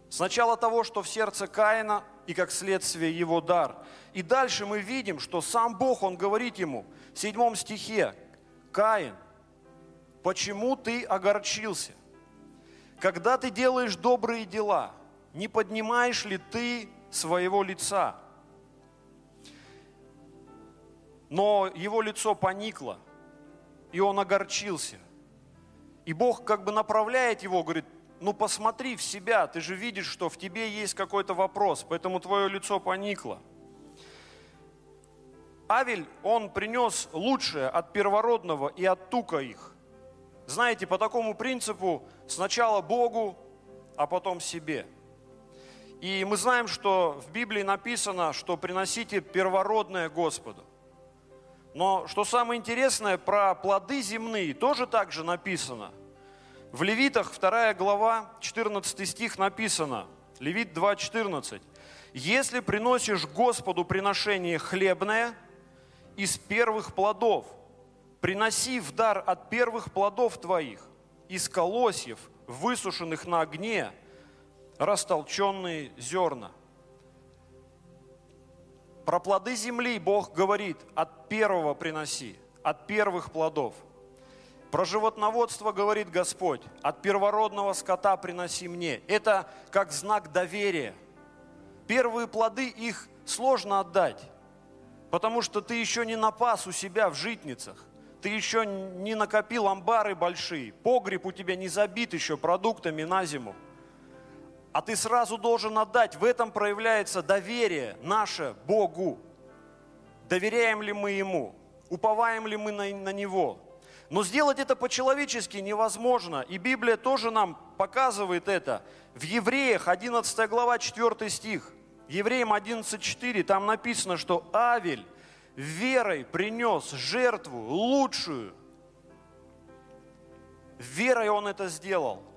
Сначала того, что в сердце Каина, и как следствие его дар. И дальше мы видим, что сам Бог, Он говорит ему в седьмом стихе, Каин, почему ты огорчился? Когда ты делаешь добрые дела, не поднимаешь ли ты своего лица? Но его лицо поникло, и он огорчился. И Бог как бы направляет его, говорит, ну посмотри в себя, ты же видишь, что в тебе есть какой-то вопрос, поэтому твое лицо поникло. Авель, он принес лучшее от первородного и от тука их. Знаете, по такому принципу сначала Богу, а потом себе. И мы знаем, что в Библии написано, что приносите первородное Господу. Но что самое интересное, про плоды земные тоже так же написано. В Левитах 2 глава, 14 стих написано, Левит 2.14. «Если приносишь Господу приношение хлебное из первых плодов, приноси в дар от первых плодов твоих, из колосьев, высушенных на огне, растолченные зерна. Про плоды земли Бог говорит, от первого приноси, от первых плодов. Про животноводство говорит Господь, от первородного скота приноси мне. Это как знак доверия. Первые плоды их сложно отдать, потому что ты еще не напас у себя в житницах ты еще не накопил амбары большие, погреб у тебя не забит еще продуктами на зиму. А ты сразу должен отдать. В этом проявляется доверие наше Богу. Доверяем ли мы Ему? Уповаем ли мы на, на Него? Но сделать это по-человечески невозможно. И Библия тоже нам показывает это. В Евреях 11 глава 4 стих. Евреям 11.4 там написано, что Авель верой принес жертву лучшую. Верой он это сделал.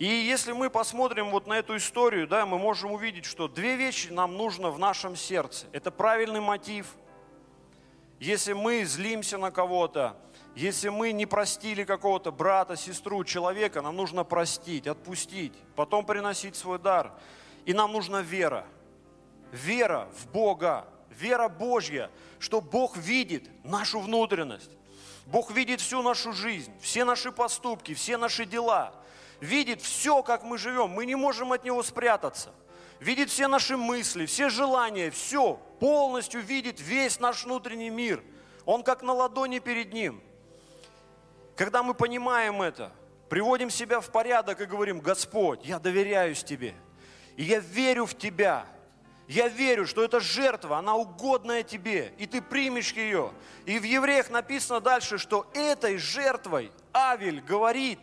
И если мы посмотрим вот на эту историю, да, мы можем увидеть, что две вещи нам нужно в нашем сердце. Это правильный мотив. Если мы злимся на кого-то, если мы не простили какого-то брата, сестру, человека, нам нужно простить, отпустить, потом приносить свой дар. И нам нужна вера. Вера в Бога вера Божья, что Бог видит нашу внутренность. Бог видит всю нашу жизнь, все наши поступки, все наши дела. Видит все, как мы живем. Мы не можем от Него спрятаться. Видит все наши мысли, все желания, все. Полностью видит весь наш внутренний мир. Он как на ладони перед Ним. Когда мы понимаем это, приводим себя в порядок и говорим, Господь, я доверяюсь Тебе. И я верю в Тебя. Я верю, что эта жертва, она угодная тебе, и ты примешь ее. И в Евреях написано дальше, что этой жертвой Авель говорит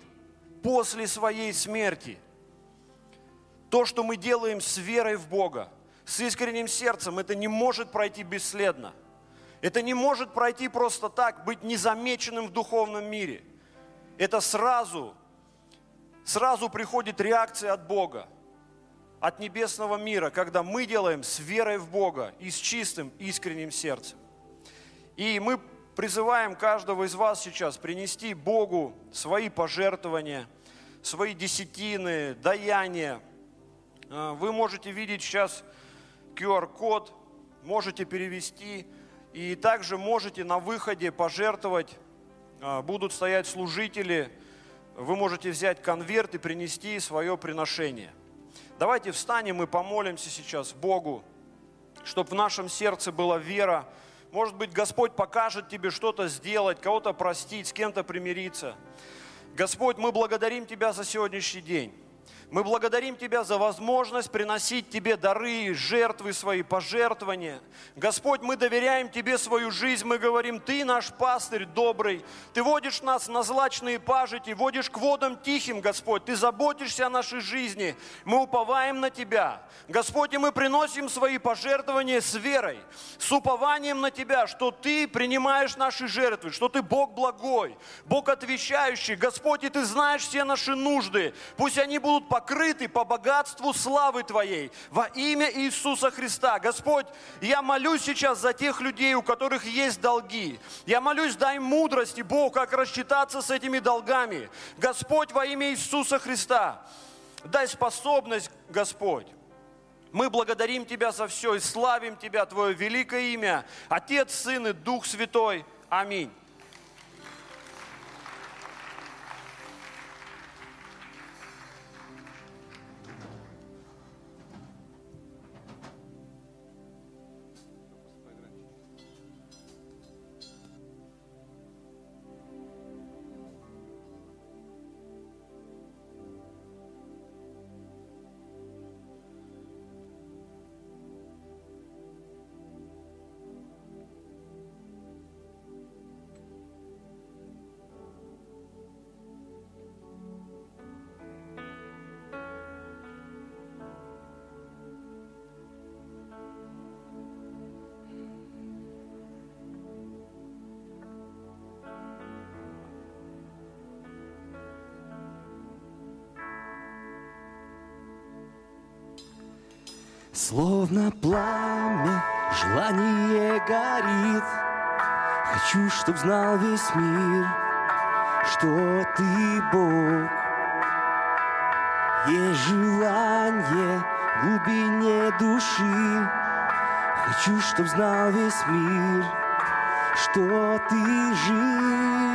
после своей смерти. То, что мы делаем с верой в Бога, с искренним сердцем, это не может пройти бесследно. Это не может пройти просто так, быть незамеченным в духовном мире. Это сразу, сразу приходит реакция от Бога от небесного мира, когда мы делаем с верой в Бога и с чистым, искренним сердцем. И мы призываем каждого из вас сейчас принести Богу свои пожертвования, свои десятины, даяния. А, вы можете видеть сейчас QR-код, можете перевести, и также можете на выходе пожертвовать, а, будут стоять служители, вы можете взять конверт и принести свое приношение – Давайте встанем и помолимся сейчас Богу, чтобы в нашем сердце была вера. Может быть, Господь покажет тебе что-то сделать, кого-то простить, с кем-то примириться. Господь, мы благодарим Тебя за сегодняшний день. Мы благодарим Тебя за возможность приносить Тебе дары, жертвы свои, пожертвования. Господь, мы доверяем Тебе свою жизнь, мы говорим, Ты наш пастырь добрый, Ты водишь нас на злачные пажити, водишь к водам тихим, Господь, Ты заботишься о нашей жизни, мы уповаем на Тебя. Господь, и мы приносим свои пожертвования с верой, с упованием на Тебя, что Ты принимаешь наши жертвы, что Ты Бог благой, Бог отвечающий. Господь, и Ты знаешь все наши нужды, пусть они будут покрыты по богатству славы Твоей во имя Иисуса Христа. Господь, я молюсь сейчас за тех людей, у которых есть долги. Я молюсь, дай мудрости, Бог, как рассчитаться с этими долгами. Господь, во имя Иисуса Христа, дай способность, Господь. Мы благодарим Тебя за все и славим Тебя, Твое великое имя, Отец, Сын и Дух Святой. Аминь. Словно пламя желание горит. Хочу, чтоб знал весь мир, что ты Бог. Есть желание в глубине души. Хочу, чтоб знал весь мир, что ты жив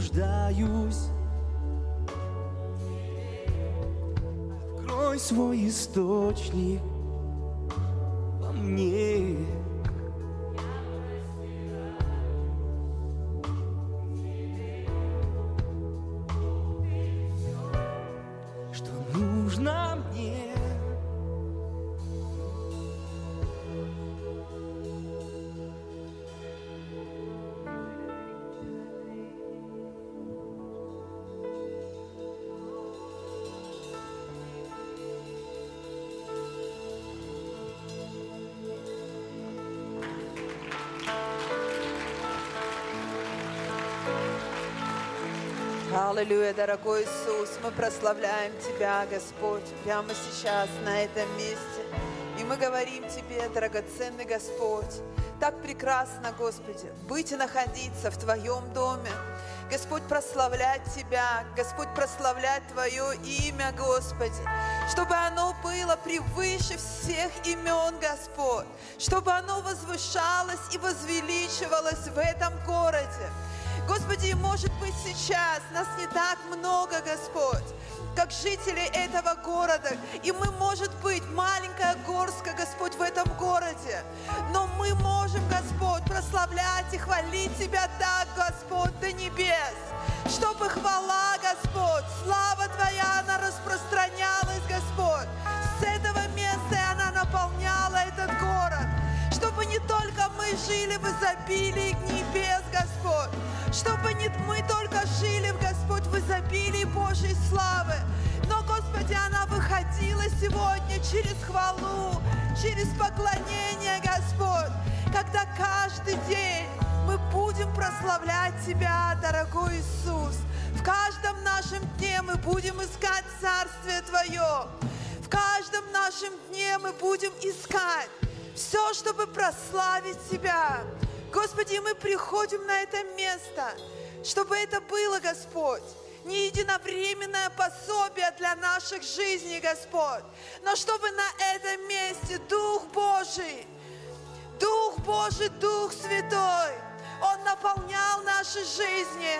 нуждаюсь. Открой свой источник Аллилуйя, дорогой Иисус, мы прославляем Тебя, Господь, прямо сейчас на этом месте. И мы говорим Тебе, драгоценный Господь, так прекрасно, Господи, быть и находиться в Твоем доме. Господь, прославлять Тебя, Господь, прославлять Твое имя, Господи, чтобы оно было превыше всех имен, Господь, чтобы оно возвышалось и возвеличивалось в этом городе. Господи, может быть сейчас нас не так много, Господь, как жителей этого города. И мы, может быть, маленькая горстка, Господь, в этом городе. Но мы можем, Господь, прославлять и хвалить Тебя так, Господь, до небес. Чтобы хвала, Господь, слава Твоя, она распространялась, Господь. С этого места она наполняла этот город. Не только мы жили в изобилии небес, Господь, чтобы не мы только жили, Господь, в изобилии Божьей славы, но, Господи, она выходила сегодня через хвалу, через поклонение, Господь, когда каждый день мы будем прославлять Тебя, дорогой Иисус. В каждом нашем дне мы будем искать Царствие Твое. В каждом нашем дне мы будем искать все, чтобы прославить Тебя. Господи, мы приходим на это место, чтобы это было, Господь, не единовременное пособие для наших жизней, Господь, но чтобы на этом месте Дух Божий, Дух Божий, Дух Святой, Он наполнял наши жизни,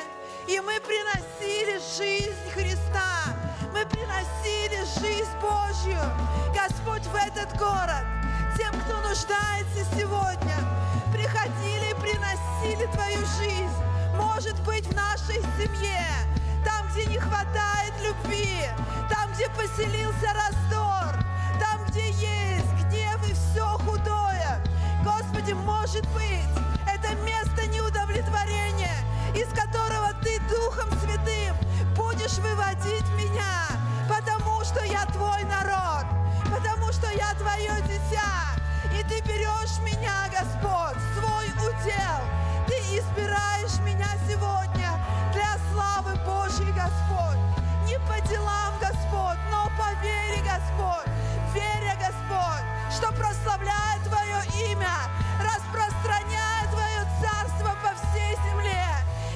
и мы приносили жизнь Христа, мы приносили жизнь Божью, Господь, в этот город, тем, кто нуждается сегодня, приходили и приносили Твою жизнь, может быть, в нашей семье, там, где не хватает любви, там, где поселился раздор, там, где есть гнев и все худое. Господи, может быть, это место неудовлетворения, из которого Ты Духом Святым будешь выводить меня, потому что я Твой народ, потому что я Твое дитя, и Ты берешь меня, Господь, в свой удел. Ты избираешь меня сегодня для славы Божьей, Господь. Не по делам, Господь, но по вере, Господь. Веря, Господь, что прославляя Твое имя, распространяя Твое царство по всей земле.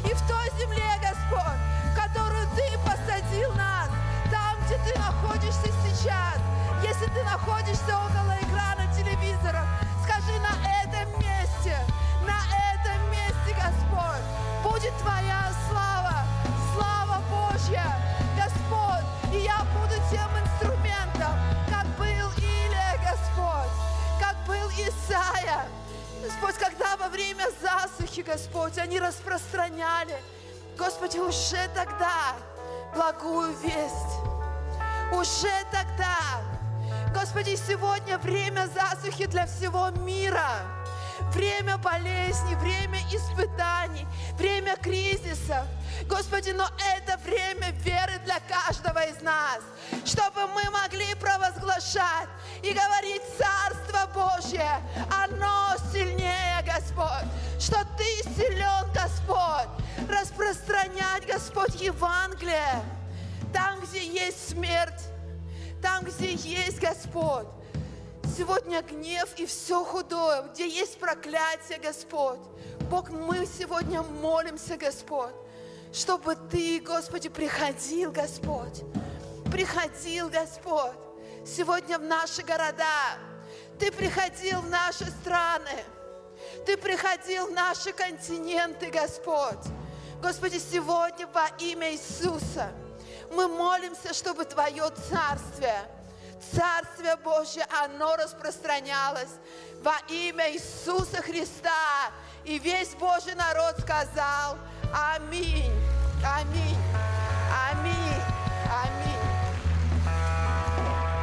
И в той земле, Господь, в которую Ты посадил нас, там, где Ты находишься сейчас, если Ты находишься около экрана телевизора, скажи на этом месте, на этом месте, Господь, будет Твоя слава, слава Божья, Господь, и я буду тем инструментом, как был Илия, Господь, как был Исаия. Господь, когда во время засухи, Господь, они распространяли, Господи, уже тогда благую весть, уже тогда, Господи, сегодня время засухи для всего мира. Время болезней, время испытаний, время кризиса. Господи, но это время веры для каждого из нас, чтобы мы могли провозглашать и говорить Царство Божье, оно сильнее, Господь, что Ты силен, Господь, распространять, Господь, Евангелие там, где есть смерть, там, где есть Господь. Сегодня гнев и все худое, где есть проклятие, Господь. Бог, мы сегодня молимся, Господь, чтобы Ты, Господи, приходил, Господь. Приходил, Господь, сегодня в наши города. Ты приходил в наши страны. Ты приходил в наши континенты, Господь. Господи, сегодня во имя Иисуса мы молимся, чтобы Твое Царствие, Царствие Божье, оно распространялось во имя Иисуса Христа. И весь Божий народ сказал Аминь, Аминь, Аминь, Аминь.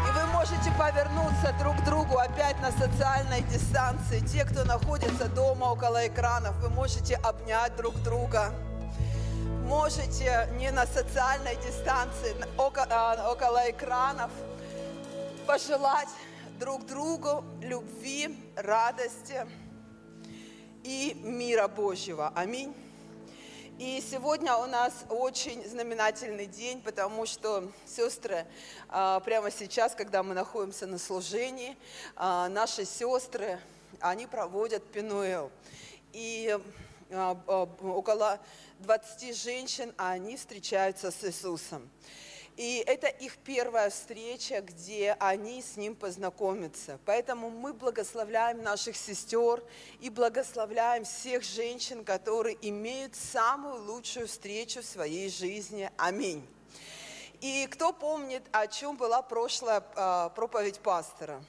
И вы можете повернуться друг к другу опять на социальной дистанции. Те, кто находится дома около экранов, вы можете обнять друг друга можете не на социальной дистанции, около, а, около экранов, пожелать друг другу любви, радости и мира Божьего. Аминь. И сегодня у нас очень знаменательный день, потому что, сестры, а, прямо сейчас, когда мы находимся на служении, а, наши сестры, они проводят Пинуэл. И около 20 женщин, а они встречаются с Иисусом. И это их первая встреча, где они с Ним познакомятся. Поэтому мы благословляем наших сестер и благословляем всех женщин, которые имеют самую лучшую встречу в своей жизни. Аминь. И кто помнит, о чем была прошлая а, проповедь пастора?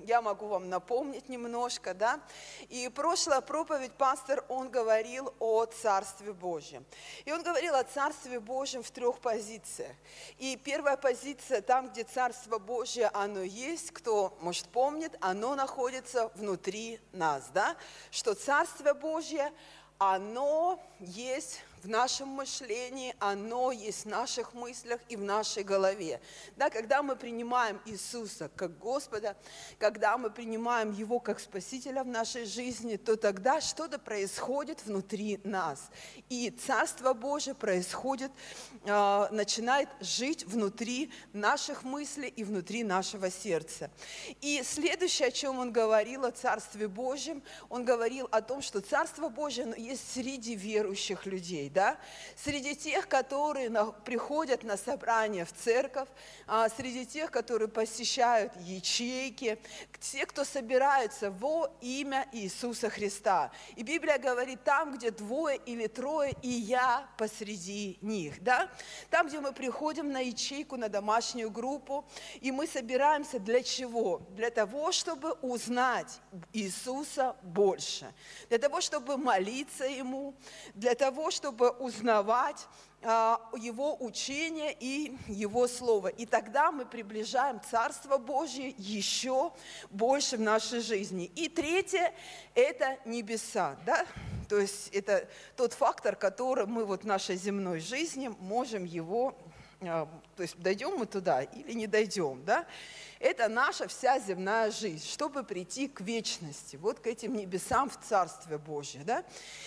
Я могу вам напомнить немножко, да. И прошлая проповедь пастор, он говорил о Царстве Божьем. И он говорил о Царстве Божьем в трех позициях. И первая позиция, там, где Царство Божье, оно есть, кто, может, помнит, оно находится внутри нас, да, что Царство Божье, оно есть в нашем мышлении, оно есть в наших мыслях и в нашей голове. Да, когда мы принимаем Иисуса как Господа, когда мы принимаем Его как Спасителя в нашей жизни, то тогда что-то происходит внутри нас. И Царство Божие происходит, э, начинает жить внутри наших мыслей и внутри нашего сердца. И следующее, о чем он говорил о Царстве Божьем, он говорил о том, что Царство Божие есть среди верующих людей да, среди тех, которые на- приходят на собрания в церковь, а, среди тех, которые посещают ячейки, те, кто собираются во имя Иисуса Христа. И Библия говорит, там, где двое или трое, и я посреди них, да, там, где мы приходим на ячейку, на домашнюю группу, и мы собираемся для чего? Для того, чтобы узнать Иисуса больше, для того, чтобы молиться Ему, для того, чтобы узнавать а, Его учение и Его Слово. И тогда мы приближаем Царство Божье еще больше в нашей жизни. И третье – это небеса. Да? То есть это тот фактор, который мы вот в нашей земной жизни можем его то есть дойдем мы туда или не дойдем, да? Это наша вся земная жизнь, чтобы прийти к вечности, вот к этим небесам в Царстве Божье, да?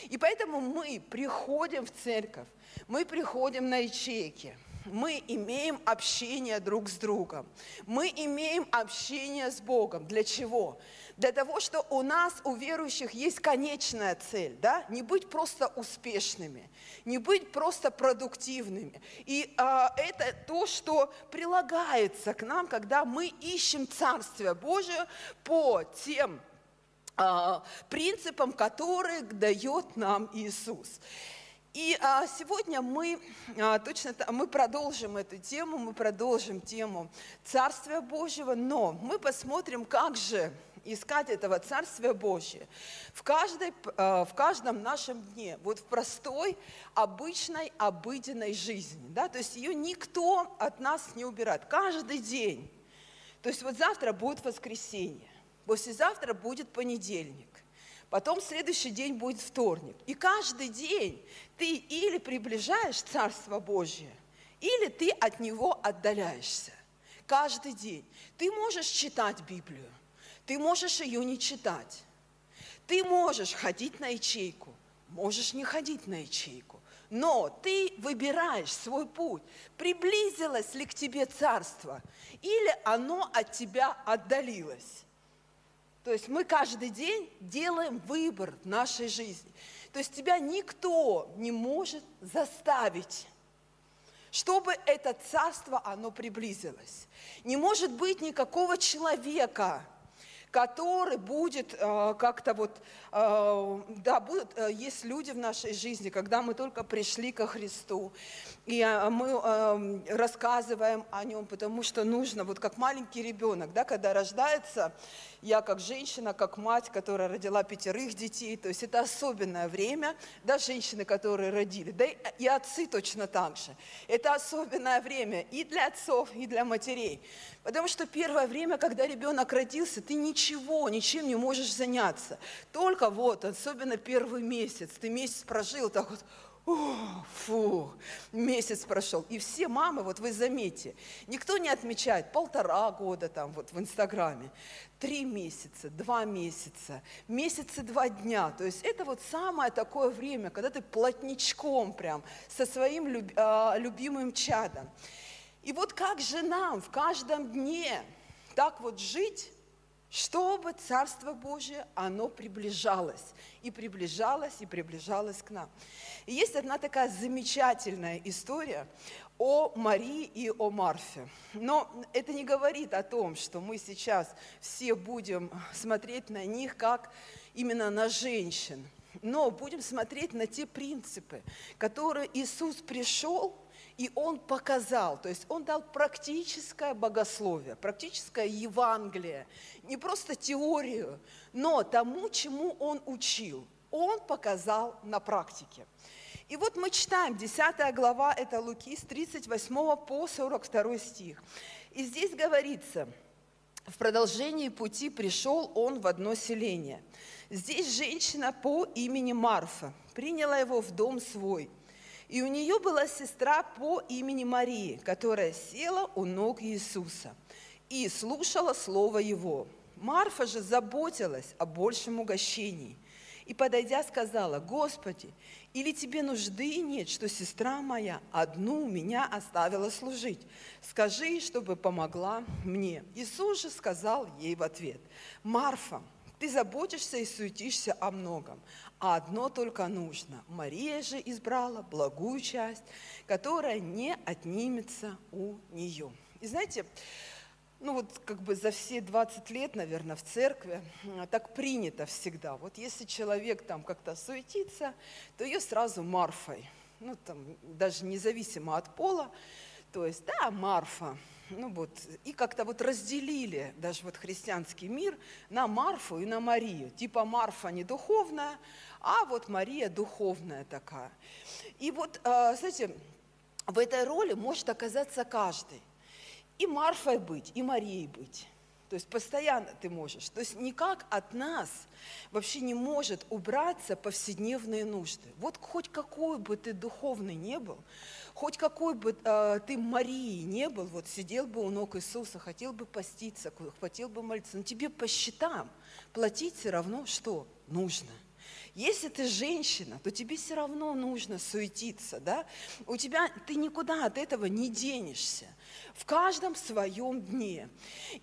И поэтому мы приходим в церковь, мы приходим на ячейки, мы имеем общение друг с другом, мы имеем общение с Богом. Для чего? Для того, что у нас, у верующих, есть конечная цель, да? Не быть просто успешными, не быть просто продуктивными. И а, это то, что прилагается к нам, когда мы ищем Царствие Божие по тем а, принципам, которые дает нам Иисус. И а, сегодня мы а, точно мы продолжим эту тему, мы продолжим тему Царствия Божьего, но мы посмотрим, как же искать этого Царствия Божьего в, каждой, а, в каждом нашем дне, вот в простой, обычной, обыденной жизни. Да? То есть ее никто от нас не убирает. Каждый день. То есть вот завтра будет воскресенье, послезавтра будет понедельник. Потом следующий день будет вторник. И каждый день ты или приближаешь Царство Божье, или ты от него отдаляешься. Каждый день. Ты можешь читать Библию, ты можешь ее не читать. Ты можешь ходить на ячейку, можешь не ходить на ячейку. Но ты выбираешь свой путь. Приблизилось ли к тебе царство, или оно от тебя отдалилось. То есть мы каждый день делаем выбор в нашей жизни. То есть тебя никто не может заставить, чтобы это царство, оно приблизилось. Не может быть никакого человека, который будет э, как-то вот, э, да, будут, э, есть люди в нашей жизни, когда мы только пришли ко Христу, и э, мы э, рассказываем о нем, потому что нужно, вот как маленький ребенок, да, когда рождается, я как женщина, как мать, которая родила пятерых детей, то есть это особенное время, да, женщины, которые родили, да и отцы точно так же. Это особенное время и для отцов, и для матерей. Потому что первое время, когда ребенок родился, ты ничего, ничем не можешь заняться. Только вот, особенно первый месяц, ты месяц прожил так вот, «О, фу, месяц прошел. И все мамы, вот вы заметьте, никто не отмечает полтора года там вот в Инстаграме, три месяца, два месяца, месяцы, два дня. То есть это вот самое такое время, когда ты плотничком прям со своим люб- а, любимым чадом. И вот как же нам в каждом дне так вот жить, чтобы Царство Божие, оно приближалось, и приближалось, и приближалось к нам. И есть одна такая замечательная история о Марии и о Марфе. Но это не говорит о том, что мы сейчас все будем смотреть на них как именно на женщин, но будем смотреть на те принципы, которые Иисус пришел и Он показал, то есть Он дал практическое богословие, практическое Евангелие, не просто теорию, но тому, чему Он учил. Он показал на практике. И вот мы читаем 10 глава, это Луки, с 38 по 42 стих. И здесь говорится, в продолжении пути пришел он в одно селение. Здесь женщина по имени Марфа приняла его в дом свой. И у нее была сестра по имени Марии, которая села у ног Иисуса и слушала слово его. Марфа же заботилась о большем угощении. И, подойдя, сказала, «Господи, или тебе нужды нет, что сестра моя одну меня оставила служить? Скажи, чтобы помогла мне». Иисус же сказал ей в ответ, «Марфа, Ты заботишься и суетишься о многом, а одно только нужно. Мария же избрала благую часть, которая не отнимется у нее. И знаете, ну вот как бы за все 20 лет, наверное, в церкви так принято всегда. Вот если человек там как-то суетится, то ее сразу Марфой. Ну там даже независимо от пола. То есть, да, Марфа. Ну вот, и как-то вот разделили даже вот христианский мир на Марфу и на Марию. Типа Марфа не духовная, а вот Мария духовная такая. И вот, а, знаете, в этой роли может оказаться каждый и Марфой быть, и Марией быть. То есть постоянно ты можешь. То есть никак от нас вообще не может убраться повседневные нужды. Вот хоть какой бы ты духовный не был, хоть какой бы э, ты Марии не был, вот сидел бы у ног Иисуса, хотел бы поститься, хотел бы молиться, но тебе по счетам платить все равно что? Нужно – если ты женщина, то тебе все равно нужно суетиться, да? У тебя, ты никуда от этого не денешься. В каждом своем дне.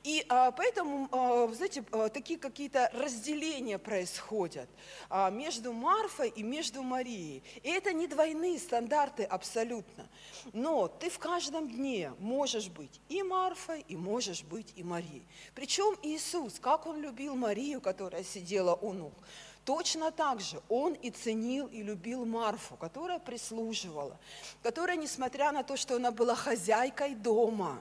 И а, поэтому, а, знаете, а, такие какие-то разделения происходят а, между Марфой и между Марией. И это не двойные стандарты абсолютно. Но ты в каждом дне можешь быть и Марфой, и можешь быть и Марией. Причем Иисус, как Он любил Марию, которая сидела у ног. Точно так же он и ценил, и любил Марфу, которая прислуживала, которая, несмотря на то, что она была хозяйкой дома,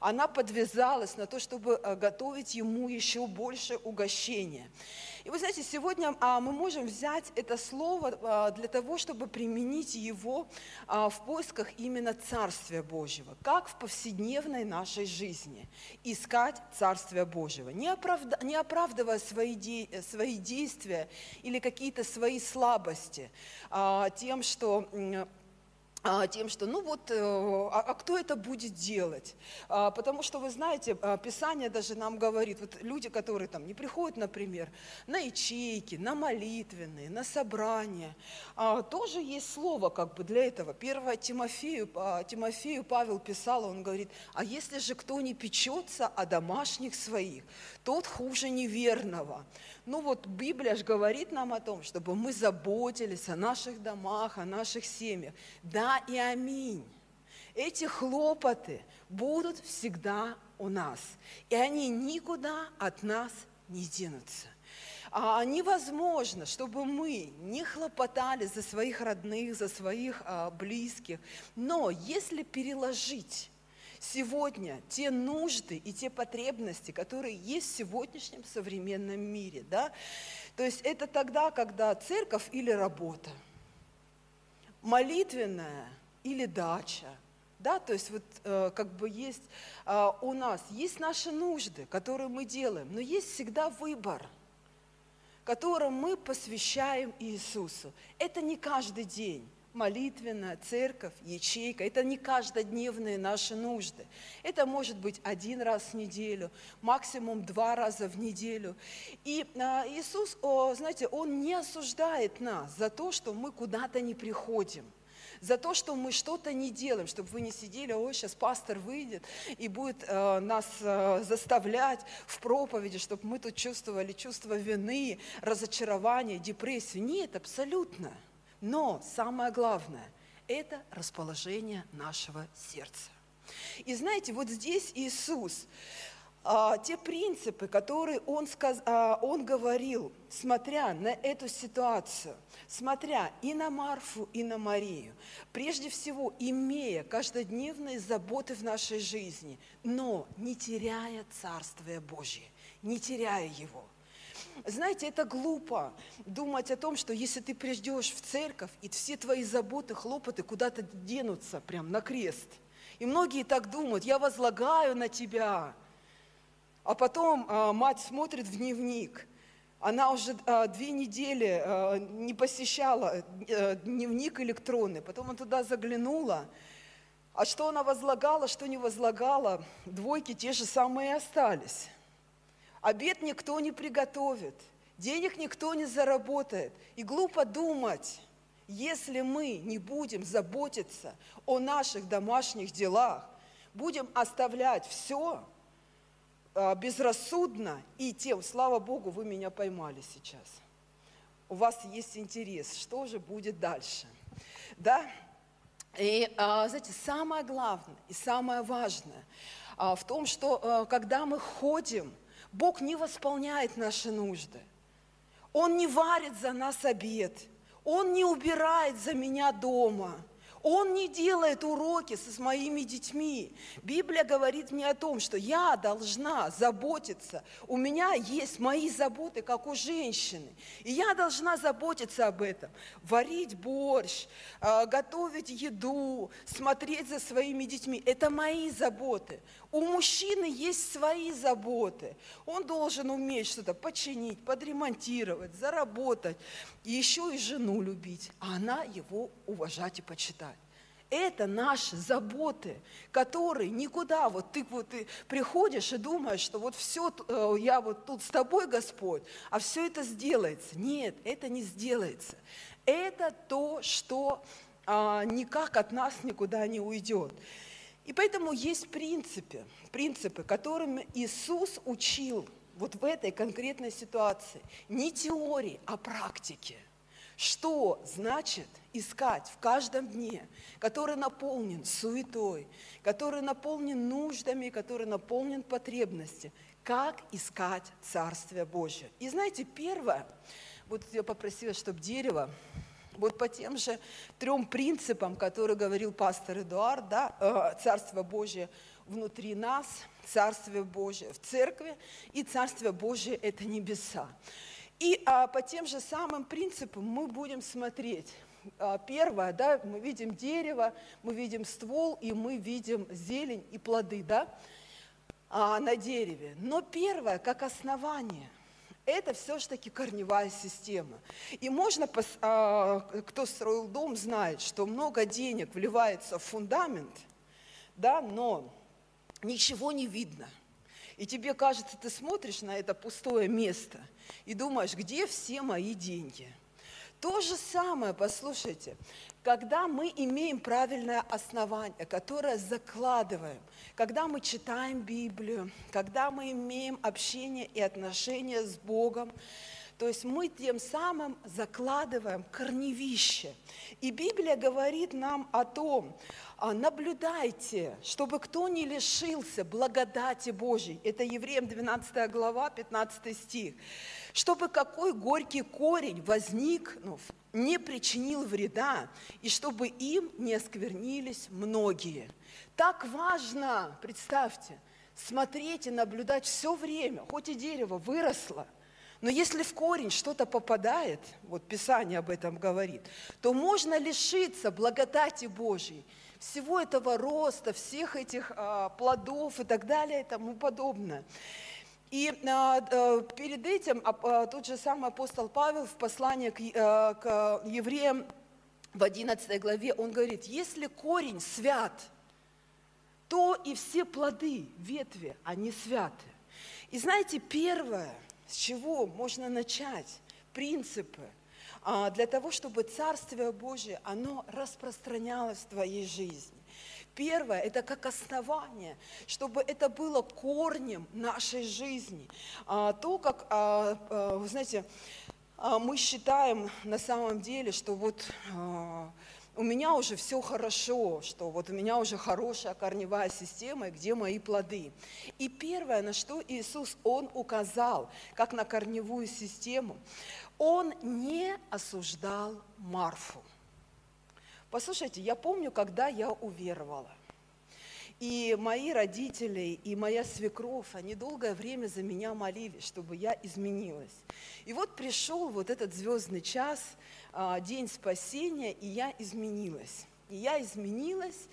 она подвязалась на то, чтобы э, готовить ему еще больше угощения. И вы знаете, сегодня а, мы можем взять это слово а, для того, чтобы применить его а, в поисках именно Царствия Божьего, как в повседневной нашей жизни. Искать Царствия Божьего, не, оправда, не оправдывая свои, де, свои действия или какие-то свои слабости тем, что тем, что ну вот, э, а, а кто это будет делать? А, потому что, вы знаете, а, Писание даже нам говорит, вот люди, которые там не приходят, например, на ячейки, на молитвенные, на собрания, а, тоже есть слово как бы для этого. Первое Тимофею, а, Тимофею Павел писал, он говорит, а если же кто не печется о домашних своих, тот хуже неверного. Ну вот Библия же говорит нам о том, чтобы мы заботились о наших домах, о наших семьях. Да и аминь. Эти хлопоты будут всегда у нас, и они никуда от нас не денутся. А невозможно, чтобы мы не хлопотали за своих родных, за своих а, близких, но если переложить сегодня те нужды и те потребности, которые есть в сегодняшнем современном мире. Да? То есть это тогда, когда церковь или работа, молитвенная или дача, да, то есть вот э, как бы есть э, у нас, есть наши нужды, которые мы делаем, но есть всегда выбор, которым мы посвящаем Иисусу. Это не каждый день молитвенная церковь, ячейка. Это не каждодневные наши нужды. Это может быть один раз в неделю, максимум два раза в неделю. И а, Иисус, знаете, Он не осуждает нас за то, что мы куда-то не приходим за то, что мы что-то не делаем, чтобы вы не сидели, ой, сейчас пастор выйдет и будет э, нас э, заставлять в проповеди, чтобы мы тут чувствовали чувство вины, разочарования, депрессию. Нет, абсолютно. Но самое главное – это расположение нашего сердца. И знаете, вот здесь Иисус, а, те принципы, которые он, сказ, а, он говорил, смотря на эту ситуацию, смотря и на Марфу, и на Марию, прежде всего имея каждодневные заботы в нашей жизни, но не теряя Царствие Божие, не теряя его – знаете, это глупо думать о том, что если ты придешь в церковь, и все твои заботы, хлопоты куда-то денутся прям на крест. И многие так думают, я возлагаю на тебя. А потом а, мать смотрит в дневник. Она уже а, две недели а, не посещала а, дневник электронный. Потом она туда заглянула. А что она возлагала, что не возлагала, двойки те же самые остались. Обед никто не приготовит, денег никто не заработает. И глупо думать, если мы не будем заботиться о наших домашних делах, будем оставлять все, а, безрассудно и тем, слава Богу, вы меня поймали сейчас. У вас есть интерес, что же будет дальше. Да? И, а, знаете, самое главное и самое важное а, в том, что когда мы ходим, Бог не восполняет наши нужды. Он не варит за нас обед. Он не убирает за меня дома – он не делает уроки с моими детьми. Библия говорит мне о том, что я должна заботиться. У меня есть мои заботы, как у женщины. И я должна заботиться об этом. Варить борщ, а, готовить еду, смотреть за своими детьми. Это мои заботы. У мужчины есть свои заботы. Он должен уметь что-то починить, подремонтировать, заработать. И еще и жену любить. А она его уважать и почитать. Это наши заботы, которые никуда, вот ты вот ты приходишь и думаешь, что вот все, э, я вот тут с тобой, Господь, а все это сделается. Нет, это не сделается. Это то, что а, никак от нас никуда не уйдет. И поэтому есть принципы, принципы, которыми Иисус учил вот в этой конкретной ситуации. Не теории, а практики. Что значит искать в каждом дне, который наполнен суетой, который наполнен нуждами, который наполнен потребностями, как искать Царствие Божье. И знаете, первое, вот я попросила, чтобы дерево вот по тем же трем принципам, которые говорил пастор Эдуард, да, э, Царство Божие внутри нас, Царствие Божие в церкви и Царствие Божие – это небеса. И а, по тем же самым принципам мы будем смотреть. А, первое, да, мы видим дерево, мы видим ствол, и мы видим зелень и плоды да, а, на дереве. Но первое, как основание – это все-таки корневая система. И можно, а, кто строил дом, знает, что много денег вливается в фундамент, да, но ничего не видно. И тебе кажется, ты смотришь на это пустое место и думаешь, где все мои деньги – то же самое, послушайте, когда мы имеем правильное основание, которое закладываем, когда мы читаем Библию, когда мы имеем общение и отношения с Богом, то есть мы тем самым закладываем корневище. И Библия говорит нам о том, а, наблюдайте, чтобы кто не лишился благодати Божьей. Это Евреям 12 глава, 15 стих чтобы какой горький корень возникнув, не причинил вреда, и чтобы им не осквернились многие. Так важно, представьте, смотреть и наблюдать все время, хоть и дерево выросло, но если в корень что-то попадает, вот Писание об этом говорит, то можно лишиться благодати Божьей, всего этого роста, всех этих а, плодов и так далее и тому подобное. И а, а, перед этим а, тот же самый апостол Павел в послании к, к евреям в 11 главе, он говорит, если корень свят, то и все плоды, ветви, они святы. И знаете, первое, с чего можно начать, принципы, а, для того, чтобы Царствие Божие, оно распространялось в твоей жизни. Первое – это как основание, чтобы это было корнем нашей жизни. А, то, как, а, а, вы знаете, мы считаем на самом деле, что вот у меня уже все хорошо, что вот у меня уже хорошая корневая система, где мои плоды. И первое, на что Иисус, Он указал, как на корневую систему, Он не осуждал Марфу. Послушайте, я помню, когда я уверовала. И мои родители, и моя свекровь, они долгое время за меня молились, чтобы я изменилась. И вот пришел вот этот звездный час, а, день спасения, и я изменилась. И я изменилась,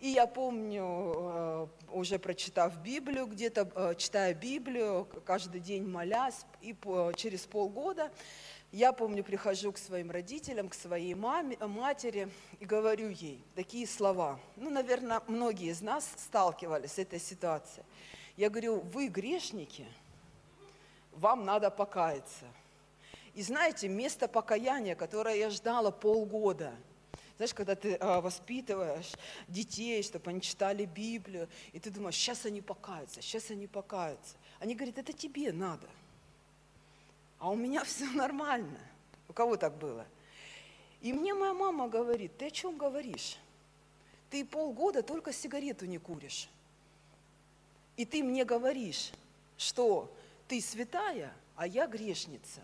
и я помню, а, уже прочитав Библию, где-то а, читая Библию, каждый день молясь, и через полгода я помню, прихожу к своим родителям, к своей маме, матери и говорю ей такие слова. Ну, наверное, многие из нас сталкивались с этой ситуацией. Я говорю, вы грешники, вам надо покаяться. И знаете, место покаяния, которое я ждала полгода, Знаешь, когда ты а, воспитываешь детей, чтобы они читали Библию, и ты думаешь, сейчас они покаются, сейчас они покаются. Они говорят, это тебе надо. А у меня все нормально. У кого так было? И мне моя мама говорит, ты о чем говоришь? Ты полгода только сигарету не куришь. И ты мне говоришь, что ты святая, а я грешница.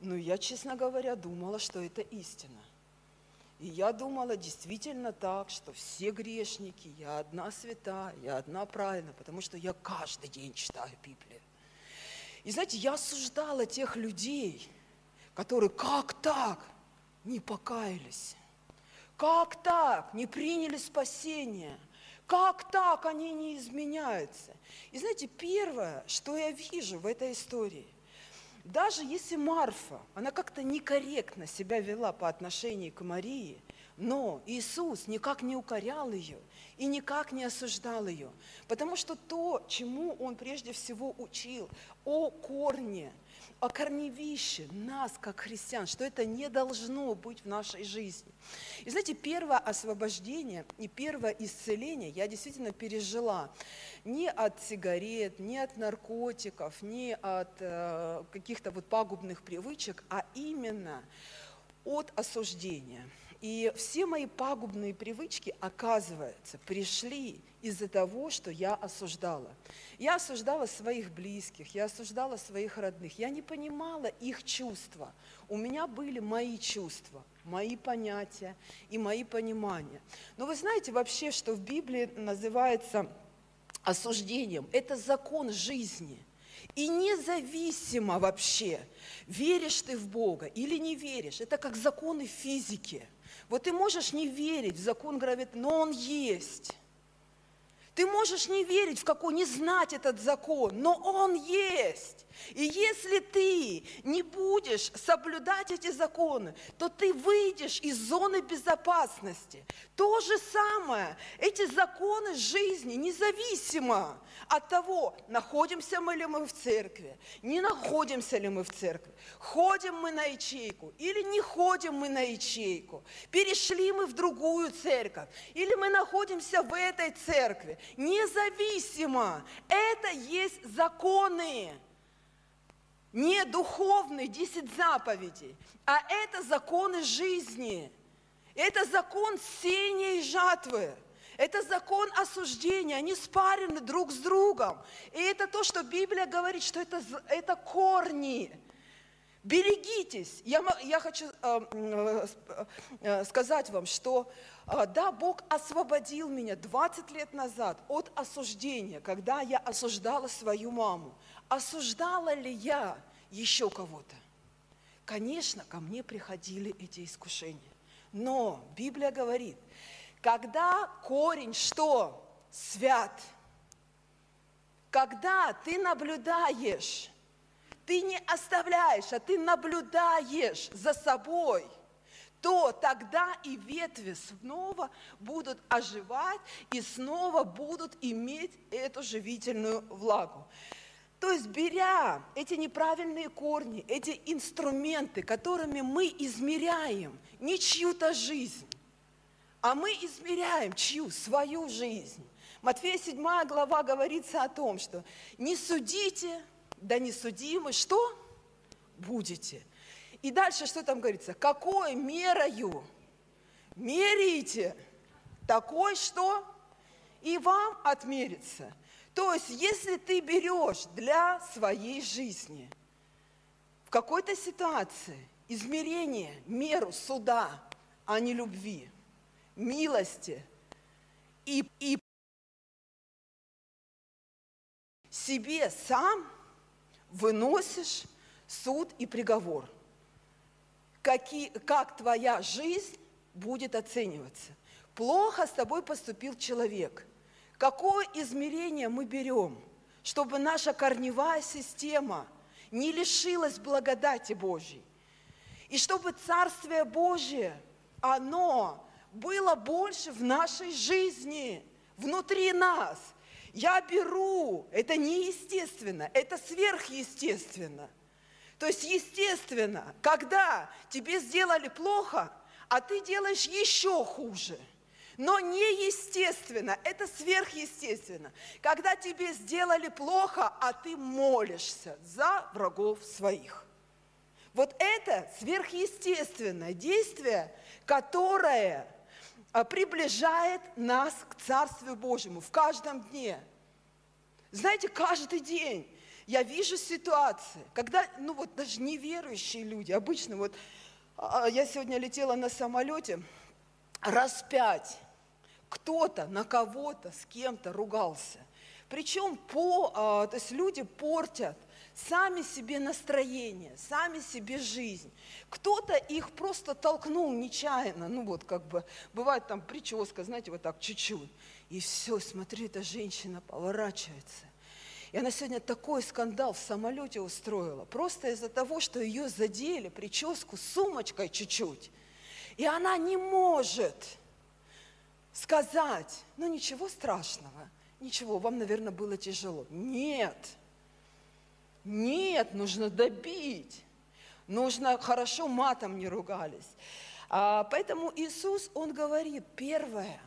Ну, я, честно говоря, думала, что это истина. И я думала действительно так, что все грешники, я одна святая, я одна правильная, потому что я каждый день читаю Библию. И знаете, я осуждала тех людей, которые как так? не покаялись, как так? не приняли спасение, как так они не изменяются. И знаете, первое, что я вижу в этой истории, даже если Марфа, она как-то некорректно себя вела по отношению к Марии, но Иисус никак не укорял ее и никак не осуждал ее, потому что то, чему Он прежде всего учил, о корне, о корневище нас, как христиан, что это не должно быть в нашей жизни. И знаете, первое освобождение и первое исцеление я действительно пережила не от сигарет, не от наркотиков, не от э, каких-то вот пагубных привычек, а именно от осуждения – и все мои пагубные привычки, оказывается, пришли из-за того, что я осуждала. Я осуждала своих близких, я осуждала своих родных. Я не понимала их чувства. У меня были мои чувства, мои понятия и мои понимания. Но вы знаете вообще, что в Библии называется осуждением? Это закон жизни – и независимо вообще, веришь ты в Бога или не веришь, это как законы физики. Вот ты можешь не верить в закон гравитации, но он есть. Ты можешь не верить в какой, не знать этот закон, но он есть. И если ты не будешь соблюдать эти законы, то ты выйдешь из зоны безопасности. То же самое, эти законы жизни, независимо от того, находимся мы ли мы в церкви, не находимся ли мы в церкви, ходим мы на ячейку или не ходим мы на ячейку, перешли мы в другую церковь или мы находимся в этой церкви, независимо, это есть законы не духовные десять заповедей, а это законы жизни. Это закон сеяния и жатвы. Это закон осуждения, они спарены друг с другом. И это то, что Библия говорит, что это, это корни. Берегитесь. Я, я хочу э, э, э, сказать вам, что э, да, Бог освободил меня 20 лет назад от осуждения, когда я осуждала свою маму. Осуждала ли я еще кого-то? Конечно, ко мне приходили эти искушения. Но Библия говорит, когда корень что? Свят. Когда ты наблюдаешь, ты не оставляешь, а ты наблюдаешь за собой, то тогда и ветви снова будут оживать и снова будут иметь эту живительную влагу. То есть, беря эти неправильные корни, эти инструменты, которыми мы измеряем не чью-то жизнь, а мы измеряем чью? Свою жизнь. Матфея 7 глава говорится о том, что не судите, да не судимы, что? Будете. И дальше что там говорится? Какой мерою меряете, такой что? И вам отмерится. То есть, если ты берешь для своей жизни в какой-то ситуации измерение, меру суда, а не любви, милости и, и себе сам выносишь суд и приговор. Какие, как твоя жизнь будет оцениваться. Плохо с тобой поступил человек. Какое измерение мы берем, чтобы наша корневая система не лишилась благодати Божьей? И чтобы Царствие Божие, оно было больше в нашей жизни, внутри нас. Я беру, это неестественно, это сверхъестественно. То есть, естественно, когда тебе сделали плохо, а ты делаешь еще хуже. Но неестественно, это сверхъестественно. Когда тебе сделали плохо, а ты молишься за врагов своих. Вот это сверхъестественное действие, которое а, приближает нас к Царствию Божьему в каждом дне. Знаете, каждый день я вижу ситуации, когда, ну вот даже неверующие люди, обычно вот, а, я сегодня летела на самолете, раз пять кто-то на кого-то с кем-то ругался. Причем по, а, то есть люди портят сами себе настроение, сами себе жизнь. Кто-то их просто толкнул нечаянно, ну вот как бы, бывает там прическа, знаете, вот так чуть-чуть. И все, смотри, эта женщина поворачивается. И она сегодня такой скандал в самолете устроила, просто из-за того, что ее задели прическу сумочкой чуть-чуть. И она не может сказать, ну ничего страшного, ничего, вам, наверное, было тяжело. Нет, нет, нужно добить. Нужно хорошо матом не ругались. А, поэтому Иисус, Он говорит, первое,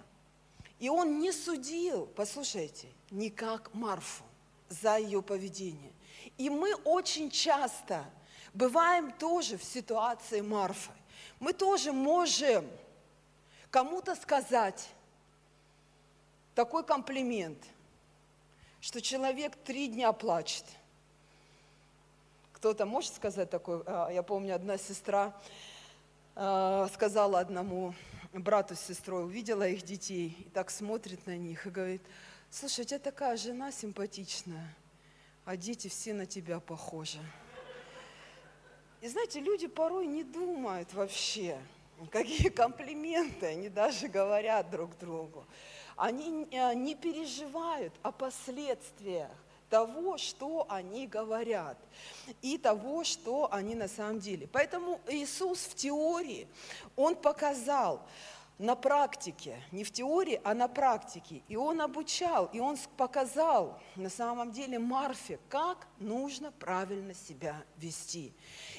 и Он не судил, послушайте, никак Марфу за ее поведение. И мы очень часто бываем тоже в ситуации Марфы. Мы тоже можем кому-то сказать такой комплимент, что человек три дня плачет – кто-то может сказать такое? А, я помню, одна сестра а, сказала одному брату с сестрой, увидела их детей, и так смотрит на них и говорит, слушай, у тебя такая жена симпатичная, а дети все на тебя похожи. И знаете, люди порой не думают вообще, какие комплименты они даже говорят друг другу. Они а, не переживают о последствиях того, что они говорят, и того, что они на самом деле. Поэтому Иисус в теории, Он показал, на практике, не в теории, а на практике. И он обучал, и он показал на самом деле Марфе, как нужно правильно себя вести.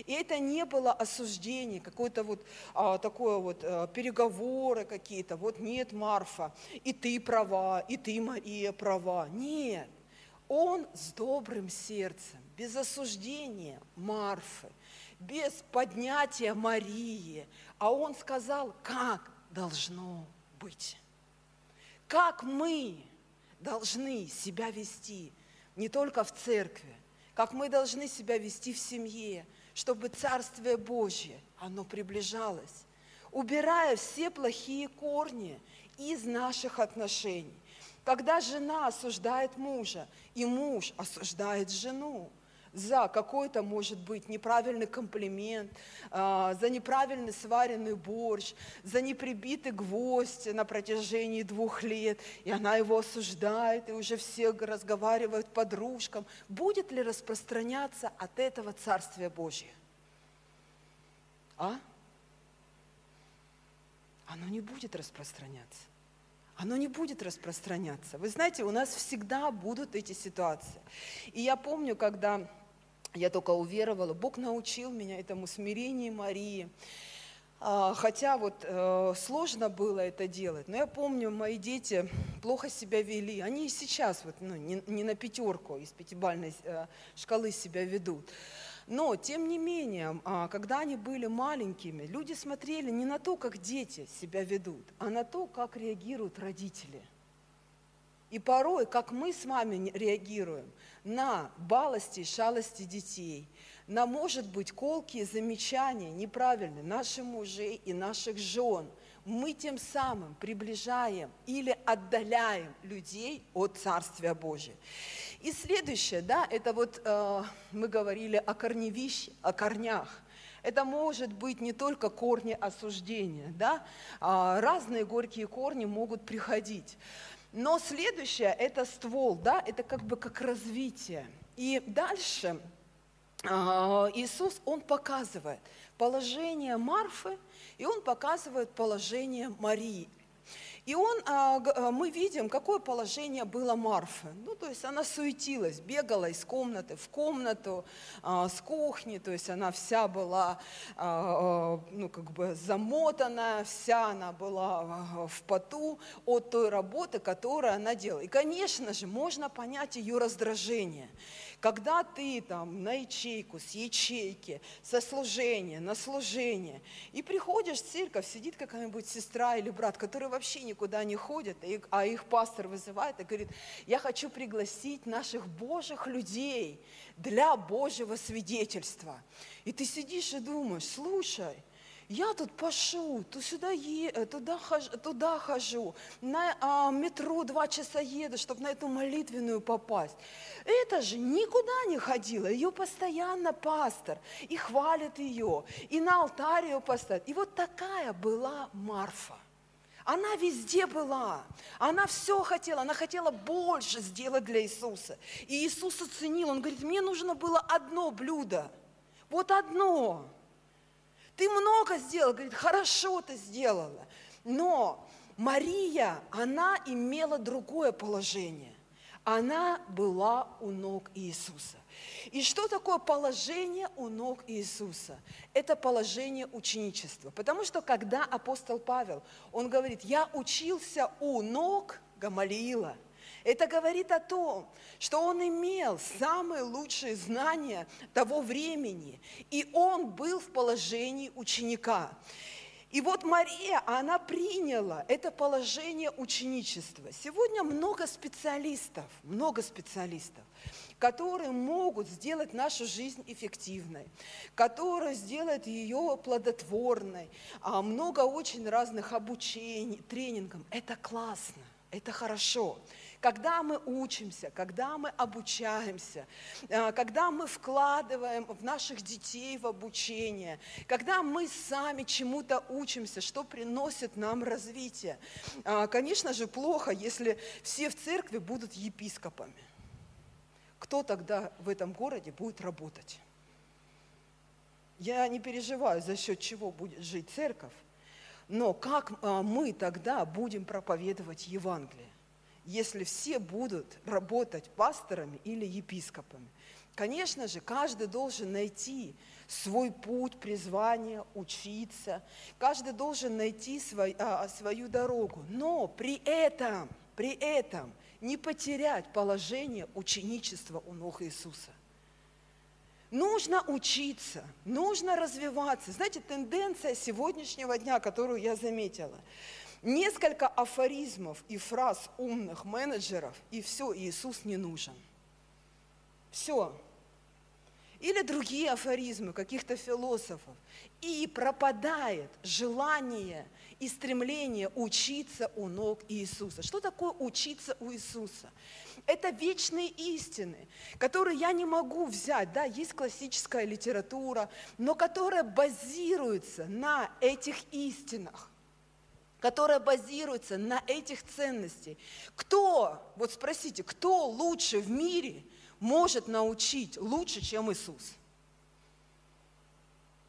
И это не было осуждение, какое-то вот а, такое вот а, переговоры какие-то. Вот нет, Марфа, и ты права, и ты, Мария, права. Нет. Он с добрым сердцем, без осуждения Марфы, без поднятия Марии, а он сказал, как должно быть. Как мы должны себя вести не только в церкви, как мы должны себя вести в семье, чтобы Царствие Божье, оно приближалось, убирая все плохие корни из наших отношений. Когда жена осуждает мужа, и муж осуждает жену за какой-то, может быть, неправильный комплимент, а, за неправильный сваренный борщ, за неприбитый гвоздь на протяжении двух лет, и она его осуждает, и уже все разговаривают подружкам, будет ли распространяться от этого Царствие Божье? А? Оно не будет распространяться оно не будет распространяться. Вы знаете, у нас всегда будут эти ситуации. И я помню, когда я только уверовала, Бог научил меня этому смирению Марии. А, хотя вот э, сложно было это делать, но я помню, мои дети плохо себя вели. Они и сейчас вот, ну, не, не на пятерку из пятибальной э, шкалы себя ведут. Но, тем не менее, а, когда они были маленькими, люди смотрели не на то, как дети себя ведут, а на то, как реагируют родители. И порой, как мы с вами реагируем на балости и шалости детей, на, может быть, колкие замечания неправильные наших мужей и наших жен – мы тем самым приближаем или отдаляем людей от Царствия Божия. И следующее, да, это вот э, мы говорили о корневище, о корнях. Это может быть не только корни осуждения, да, а разные горькие корни могут приходить. Но следующее – это ствол, да, это как бы как развитие. И дальше Иисус, Он показывает положение Марфы – и он показывает положение Марии. И он, а, а, мы видим, какое положение было Марфы. Ну, то есть она суетилась, бегала из комнаты в комнату, а, с кухни, то есть она вся была, а, а, ну, как бы замотана, вся она была а, в поту от той работы, которую она делала. И, конечно же, можно понять ее раздражение. Когда ты там на ячейку, с ячейки, со служения на служение, и приходишь в церковь, сидит какая-нибудь сестра или брат, которые вообще никуда не ходят, а их пастор вызывает и говорит, я хочу пригласить наших Божьих людей для Божьего свидетельства. И ты сидишь и думаешь, слушай, я тут пашу, то сюда е- э, туда, хожу, туда хожу, на а, метро два часа еду, чтобы на эту молитвенную попасть. Это же никуда не ходила, ее постоянно пастор, и хвалит ее, и на алтарь ее поставит. И вот такая была Марфа. Она везде была. Она все хотела. Она хотела больше сделать для Иисуса. И Иисус оценил. Он говорит, мне нужно было одно блюдо. Вот одно. Ты много сделал, говорит, хорошо ты сделала. Но Мария, она имела другое положение. Она была у ног Иисуса. И что такое положение у ног Иисуса? Это положение ученичества. Потому что когда апостол Павел, он говорит, я учился у ног Гамалиила – это говорит о том, что он имел самые лучшие знания того времени, и он был в положении ученика. И вот Мария, она приняла это положение ученичества. Сегодня много специалистов, много специалистов, которые могут сделать нашу жизнь эффективной, которые сделают ее плодотворной. А много очень разных обучений, тренингов. Это классно, это хорошо. Когда мы учимся, когда мы обучаемся, э, когда мы вкладываем в наших детей в обучение, когда мы сами чему-то учимся, что приносит нам развитие. А, Конечно же, плохо, если все в церкви будут епископами. Кто тогда в этом городе будет работать? Я не переживаю, за счет чего будет жить церковь, но как а, мы тогда будем проповедовать Евангелие, если все будут работать пасторами или епископами? Конечно же, каждый должен найти свой путь, призвание, учиться. Каждый должен найти свой- а, свою дорогу. Но при этом, при этом не потерять положение ученичества у ног Иисуса. Нужно учиться, нужно развиваться. Знаете, тенденция сегодняшнего дня, которую я заметила, несколько афоризмов и фраз умных менеджеров, и все, Иисус не нужен. Все. Или другие афоризмы каких-то философов. И пропадает желание и стремление учиться у ног Иисуса. Что такое учиться у Иисуса? Это вечные истины, которые я не могу взять. Да, есть классическая литература, но которая базируется на этих истинах которая базируется на этих ценностях. Кто, вот спросите, кто лучше в мире может научить лучше, чем Иисус?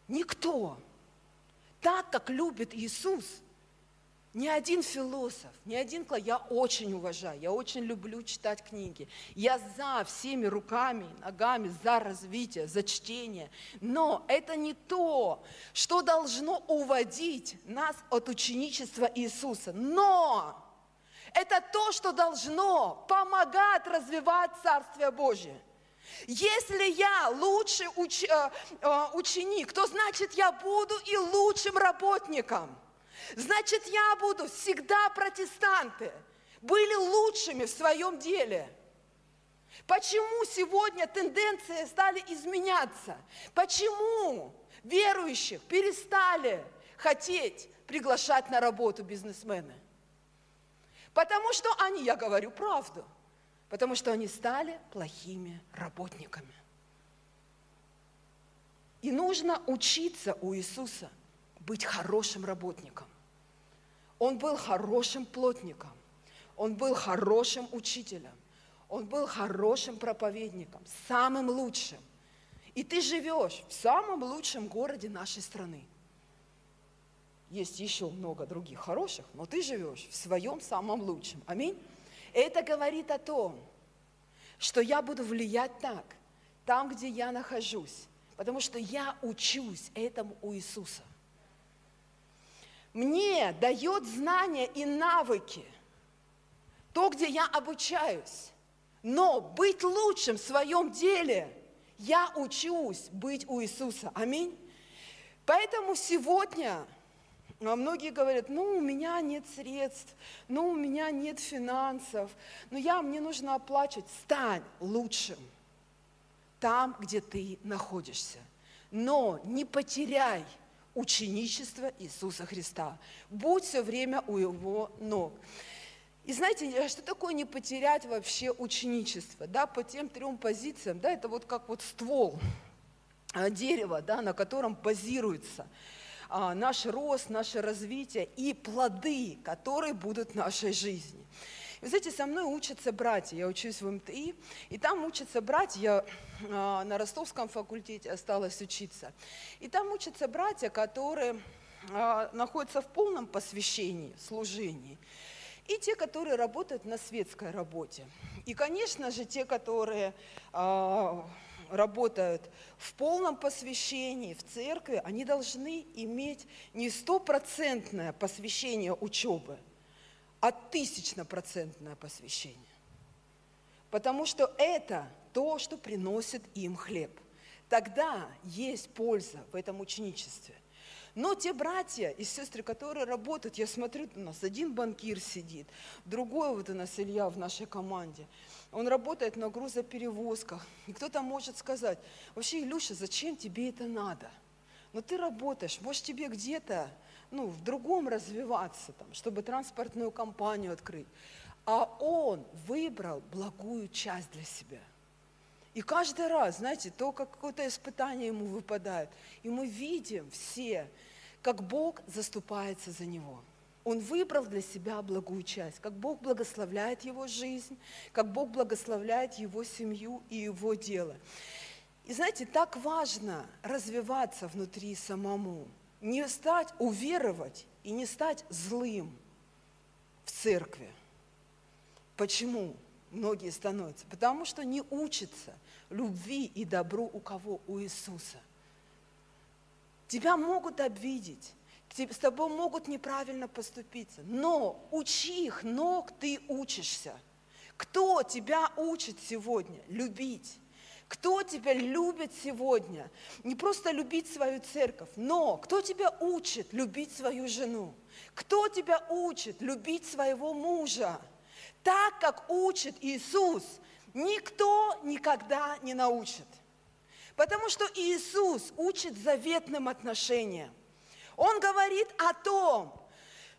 Никто. Так, как любит Иисус, ни один философ, ни один класс, я очень уважаю, я очень люблю читать книги. Я за всеми руками, ногами, за развитие, за чтение. Но это не то, что должно уводить нас от ученичества Иисуса. Но это то, что должно помогать развивать Царствие Божие. Если я лучший уч- э, э, ученик, то значит я буду и лучшим работником. Значит, я буду всегда протестанты были лучшими в своем деле. Почему сегодня тенденции стали изменяться? Почему верующих перестали хотеть приглашать на работу бизнесмены? Потому что они, я говорю правду, потому что они стали плохими работниками. И нужно учиться у Иисуса быть хорошим работником. Он был хорошим плотником, он был хорошим учителем, он был хорошим проповедником, самым лучшим. И ты живешь в самом лучшем городе нашей страны. есть еще много других хороших, но ты живешь в своем самом лучшем. Аминь. Это говорит о том, что я буду влиять так, там, где я нахожусь, потому что я учусь этому у Иисуса. Мне дает знания и навыки то, где я обучаюсь. Но быть лучшим в своем деле я учусь быть у Иисуса. Аминь. Поэтому сегодня а многие говорят, ну, у меня нет средств, ну, у меня нет финансов, ну, я, мне нужно оплачивать. Стань лучшим там, где ты находишься. Но не потеряй ученичество Иисуса Христа. Будь все время у Его ног. И знаете, что такое не потерять вообще ученичество? Да, по тем трем позициям, да, это вот как вот ствол а, дерева, да, на котором базируется а, наш рост, наше развитие и плоды, которые будут в нашей жизни. Вы знаете, со мной учатся братья, я учусь в МТИ, и там учатся братья, я а, на Ростовском факультете осталась учиться, и там учатся братья, которые а, находятся в полном посвящении, служении, и те, которые работают на светской работе. И, конечно же, те, которые работают в полном посвящении в церкви, они должны иметь не стопроцентное посвящение учебы, а тысячнопроцентное посвящение. Потому что это то, что приносит им хлеб. Тогда есть польза в этом ученичестве. Но те братья и сестры, которые работают, я смотрю, у нас один банкир сидит, другой вот у нас Илья в нашей команде – он работает на грузоперевозках. И кто-то может сказать, вообще, Илюша, зачем тебе это надо? Но ты работаешь, может тебе где-то ну, в другом развиваться, там, чтобы транспортную компанию открыть. А он выбрал благую часть для себя. И каждый раз, знаете, то, как какое-то испытание ему выпадает, и мы видим все, как Бог заступается за него – он выбрал для себя благую часть, как Бог благословляет его жизнь, как Бог благословляет его семью и его дело. И знаете, так важно развиваться внутри самому, не стать уверовать и не стать злым в церкви. Почему многие становятся? Потому что не учатся любви и добру у кого? У Иисуса. Тебя могут обидеть, с тобой могут неправильно поступиться, но учи их ног, ты учишься. Кто тебя учит сегодня любить? Кто тебя любит сегодня? Не просто любить свою церковь, но кто тебя учит любить свою жену? Кто тебя учит любить своего мужа? Так, как учит Иисус, никто никогда не научит. Потому что Иисус учит заветным отношениям. Он говорит о том,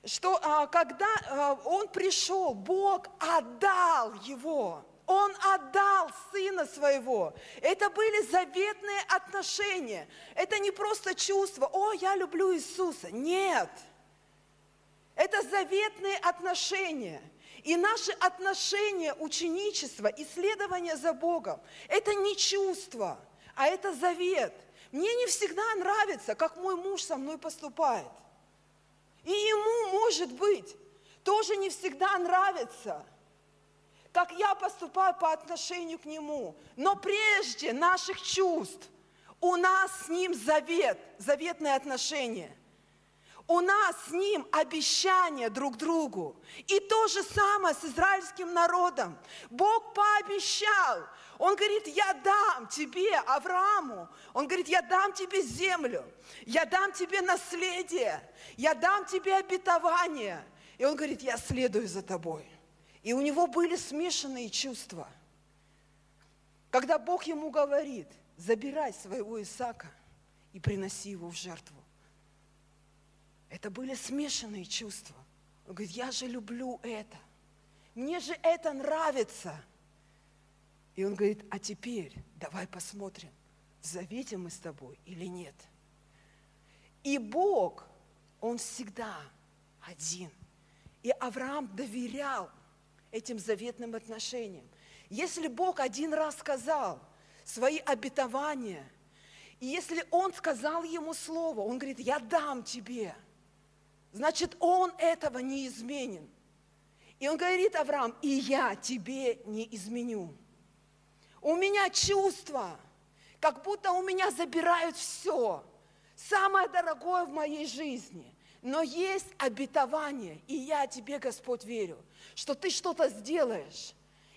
что а, когда а, он пришел, Бог отдал его. Он отдал сына своего. Это были заветные отношения. Это не просто чувство, о, я люблю Иисуса. Нет. Это заветные отношения. И наши отношения, ученичество, исследование за Богом, это не чувство, а это завет – мне не всегда нравится, как мой муж со мной поступает. И ему, может быть, тоже не всегда нравится, как я поступаю по отношению к нему. Но прежде наших чувств у нас с ним завет, заветные отношения. У нас с ним обещание друг другу. И то же самое с израильским народом. Бог пообещал, он говорит, я дам тебе, Аврааму, он говорит, я дам тебе землю, я дам тебе наследие, я дам тебе обетование. И он говорит, я следую за тобой. И у него были смешанные чувства. Когда Бог ему говорит, забирай своего Исаака и приноси его в жертву. Это были смешанные чувства. Он говорит, я же люблю это. Мне же это нравится. И он говорит, а теперь давай посмотрим, в завете мы с тобой или нет. И Бог, Он всегда один. И Авраам доверял этим заветным отношениям. Если Бог один раз сказал свои обетования, и если Он сказал ему слово, Он говорит, я дам тебе, значит, он этого не изменен. И он говорит, Авраам, и я тебе не изменю. У меня чувство, как будто у меня забирают все, самое дорогое в моей жизни. Но есть обетование, и я тебе, Господь, верю, что ты что-то сделаешь,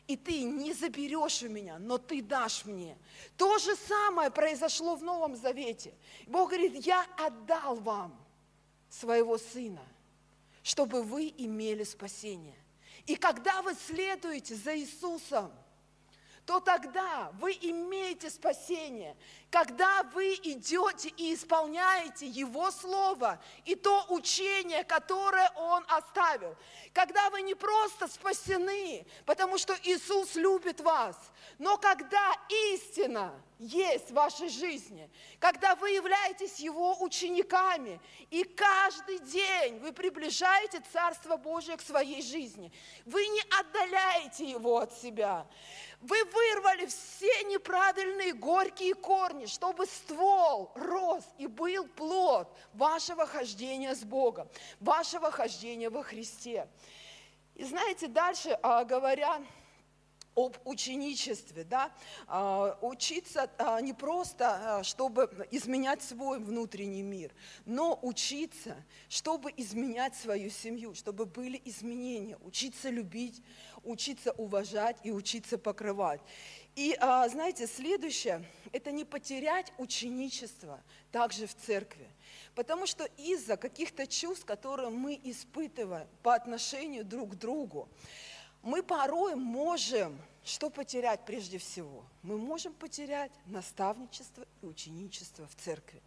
и ты не заберешь у меня, но ты дашь мне. То же самое произошло в Новом Завете. Бог говорит, я отдал вам своего Сына, чтобы вы имели спасение. И когда вы следуете за Иисусом, то тогда вы имеете спасение, когда вы идете и исполняете Его Слово и то учение, которое Он оставил. Когда вы не просто спасены, потому что Иисус любит вас, но когда истина есть в вашей жизни, когда вы являетесь Его учениками, и каждый день вы приближаете Царство Божие к своей жизни, вы не отдаляете Его от себя, вы вырвали все неправильные горькие корни, чтобы ствол рос и был плод вашего хождения с Богом, вашего хождения во Христе. И знаете, дальше а, говоря об ученичестве, да, а, учиться а, не просто, а, чтобы изменять свой внутренний мир, но учиться, чтобы изменять свою семью, чтобы были изменения, учиться любить, учиться уважать и учиться покрывать. И знаете, следующее – это не потерять ученичество также в церкви. Потому что из-за каких-то чувств, которые мы испытываем по отношению друг к другу, мы порой можем что потерять прежде всего? Мы можем потерять наставничество и ученичество в церкви.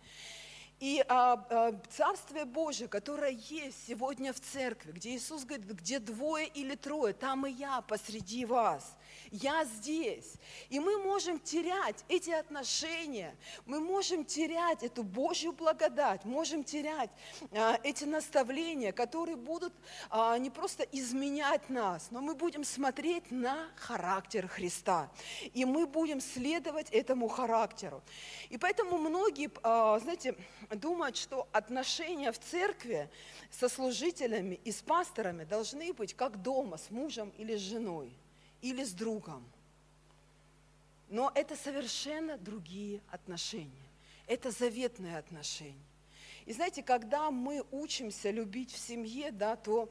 И а, а, Царствие Божие, которое есть сегодня в церкви, где Иисус говорит, где двое или трое, там и я посреди вас. Я здесь. И мы можем терять эти отношения, мы можем терять эту Божью благодать, можем терять а, эти наставления, которые будут а, не просто изменять нас, но мы будем смотреть на характер Христа. И мы будем следовать этому характеру. И поэтому многие, а, знаете, думают, что отношения в церкви со служителями и с пасторами должны быть как дома, с мужем или с женой, или с другом. Но это совершенно другие отношения. Это заветные отношения. И знаете, когда мы учимся любить в семье, да, то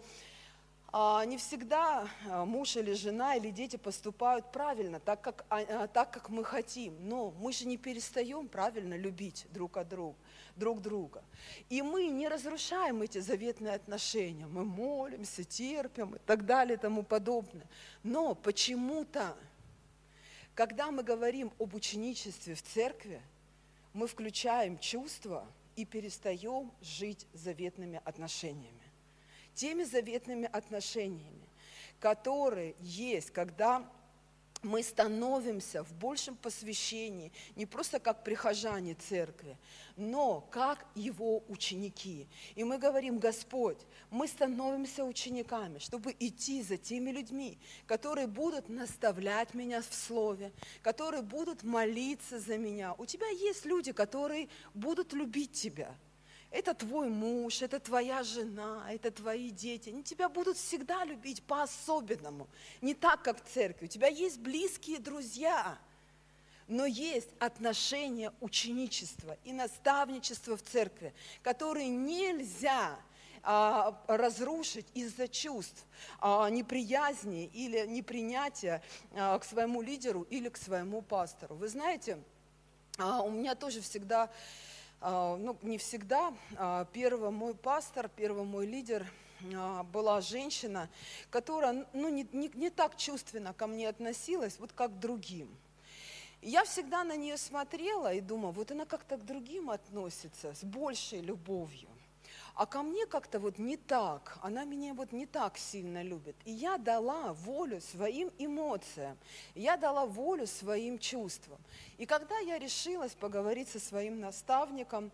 не всегда а, муж или жена или дети поступают правильно, так как, а, так как мы хотим. Но мы же не перестаем правильно любить друг от друга друг друга. И мы не разрушаем эти заветные отношения. Мы молимся, терпим и так далее и тому подобное. Но почему-то, когда мы говорим об ученичестве в церкви, мы включаем чувства и перестаем жить заветными отношениями. Теми заветными отношениями, которые есть, когда мы становимся в большем посвящении не просто как прихожане церкви, но как его ученики. И мы говорим, Господь, мы становимся учениками, чтобы идти за теми людьми, которые будут наставлять меня в слове, которые будут молиться за меня. У тебя есть люди, которые будут любить тебя – это твой муж, это твоя жена, это твои дети. Они тебя будут всегда любить по-особенному. Не так, как в церкви. У тебя есть близкие друзья. Но есть отношения ученичества и наставничества в церкви, которые нельзя а, разрушить из-за чувств а, неприязни или непринятия а, к своему лидеру или к своему пастору. Вы знаете, а, у меня тоже всегда ну, не всегда. А, первый мой пастор, первый мой лидер а, была женщина, которая ну, не, не, не так чувственно ко мне относилась, вот как к другим. я всегда на нее смотрела и думала, вот она как-то к другим относится с большей любовью. А ко мне как-то вот не так, она меня вот не так сильно любит. И я дала волю своим эмоциям, я дала волю своим чувствам. И когда я решилась поговорить со своим наставником,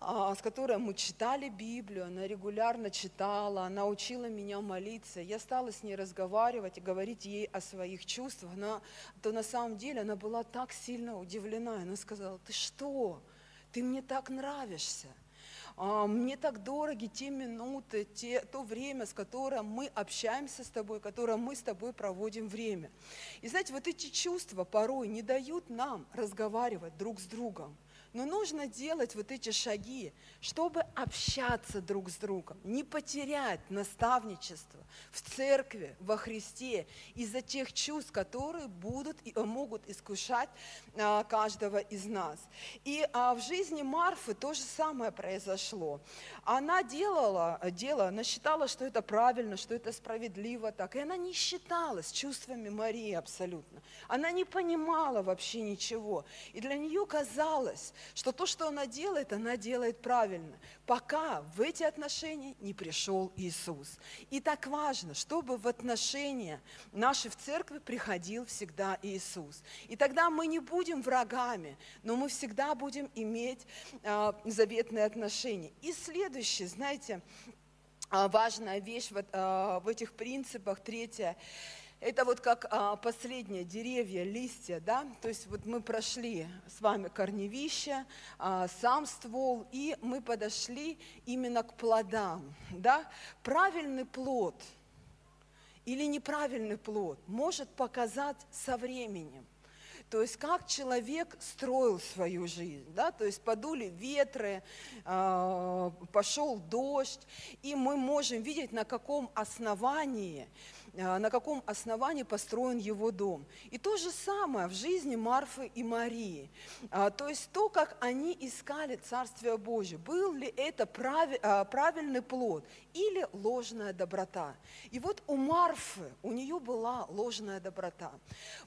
а, с которой мы читали Библию, она регулярно читала, она учила меня молиться. Я стала с ней разговаривать и говорить ей о своих чувствах. Она, то на самом деле она была так сильно удивлена. Она сказала, ты что? Ты мне так нравишься. А, Мне так дороги те минуты, те, то время, с которым мы общаемся с тобой, которое мы с тобой проводим время. И знаете, вот эти чувства порой не дают нам разговаривать друг с другом. Но нужно делать вот эти шаги, чтобы общаться друг с другом, не потерять наставничество в церкви, во Христе из-за тех чувств, которые будут и могут искушать а, каждого из нас. И а, в жизни Марфы то же самое произошло. Она делала дело, она считала, что это правильно, что это справедливо так, и она не считалась чувствами Марии абсолютно. Она не понимала вообще ничего. И для нее казалось, что то, что она делает, она делает правильно, пока в эти отношения не пришел Иисус. И так важно, чтобы в отношения наши в церкви приходил всегда Иисус. И тогда мы не будем врагами, но мы всегда будем иметь а, заветные отношения. И следующее, знаете, а, важная вещь вот, а, в этих принципах, третья, это вот как а, последние деревья, листья, да, то есть вот мы прошли с вами корневище, а, сам ствол, и мы подошли именно к плодам, да. Правильный плод или неправильный плод может показать со временем. То есть как человек строил свою жизнь, да, то есть подули ветры, а, пошел дождь, и мы можем видеть, на каком основании на каком основании построен его дом. И то же самое в жизни Марфы и Марии. А, то есть то, как они искали Царствие Божие, был ли это а, правильный плод или ложная доброта. И вот у Марфы, у нее была ложная доброта.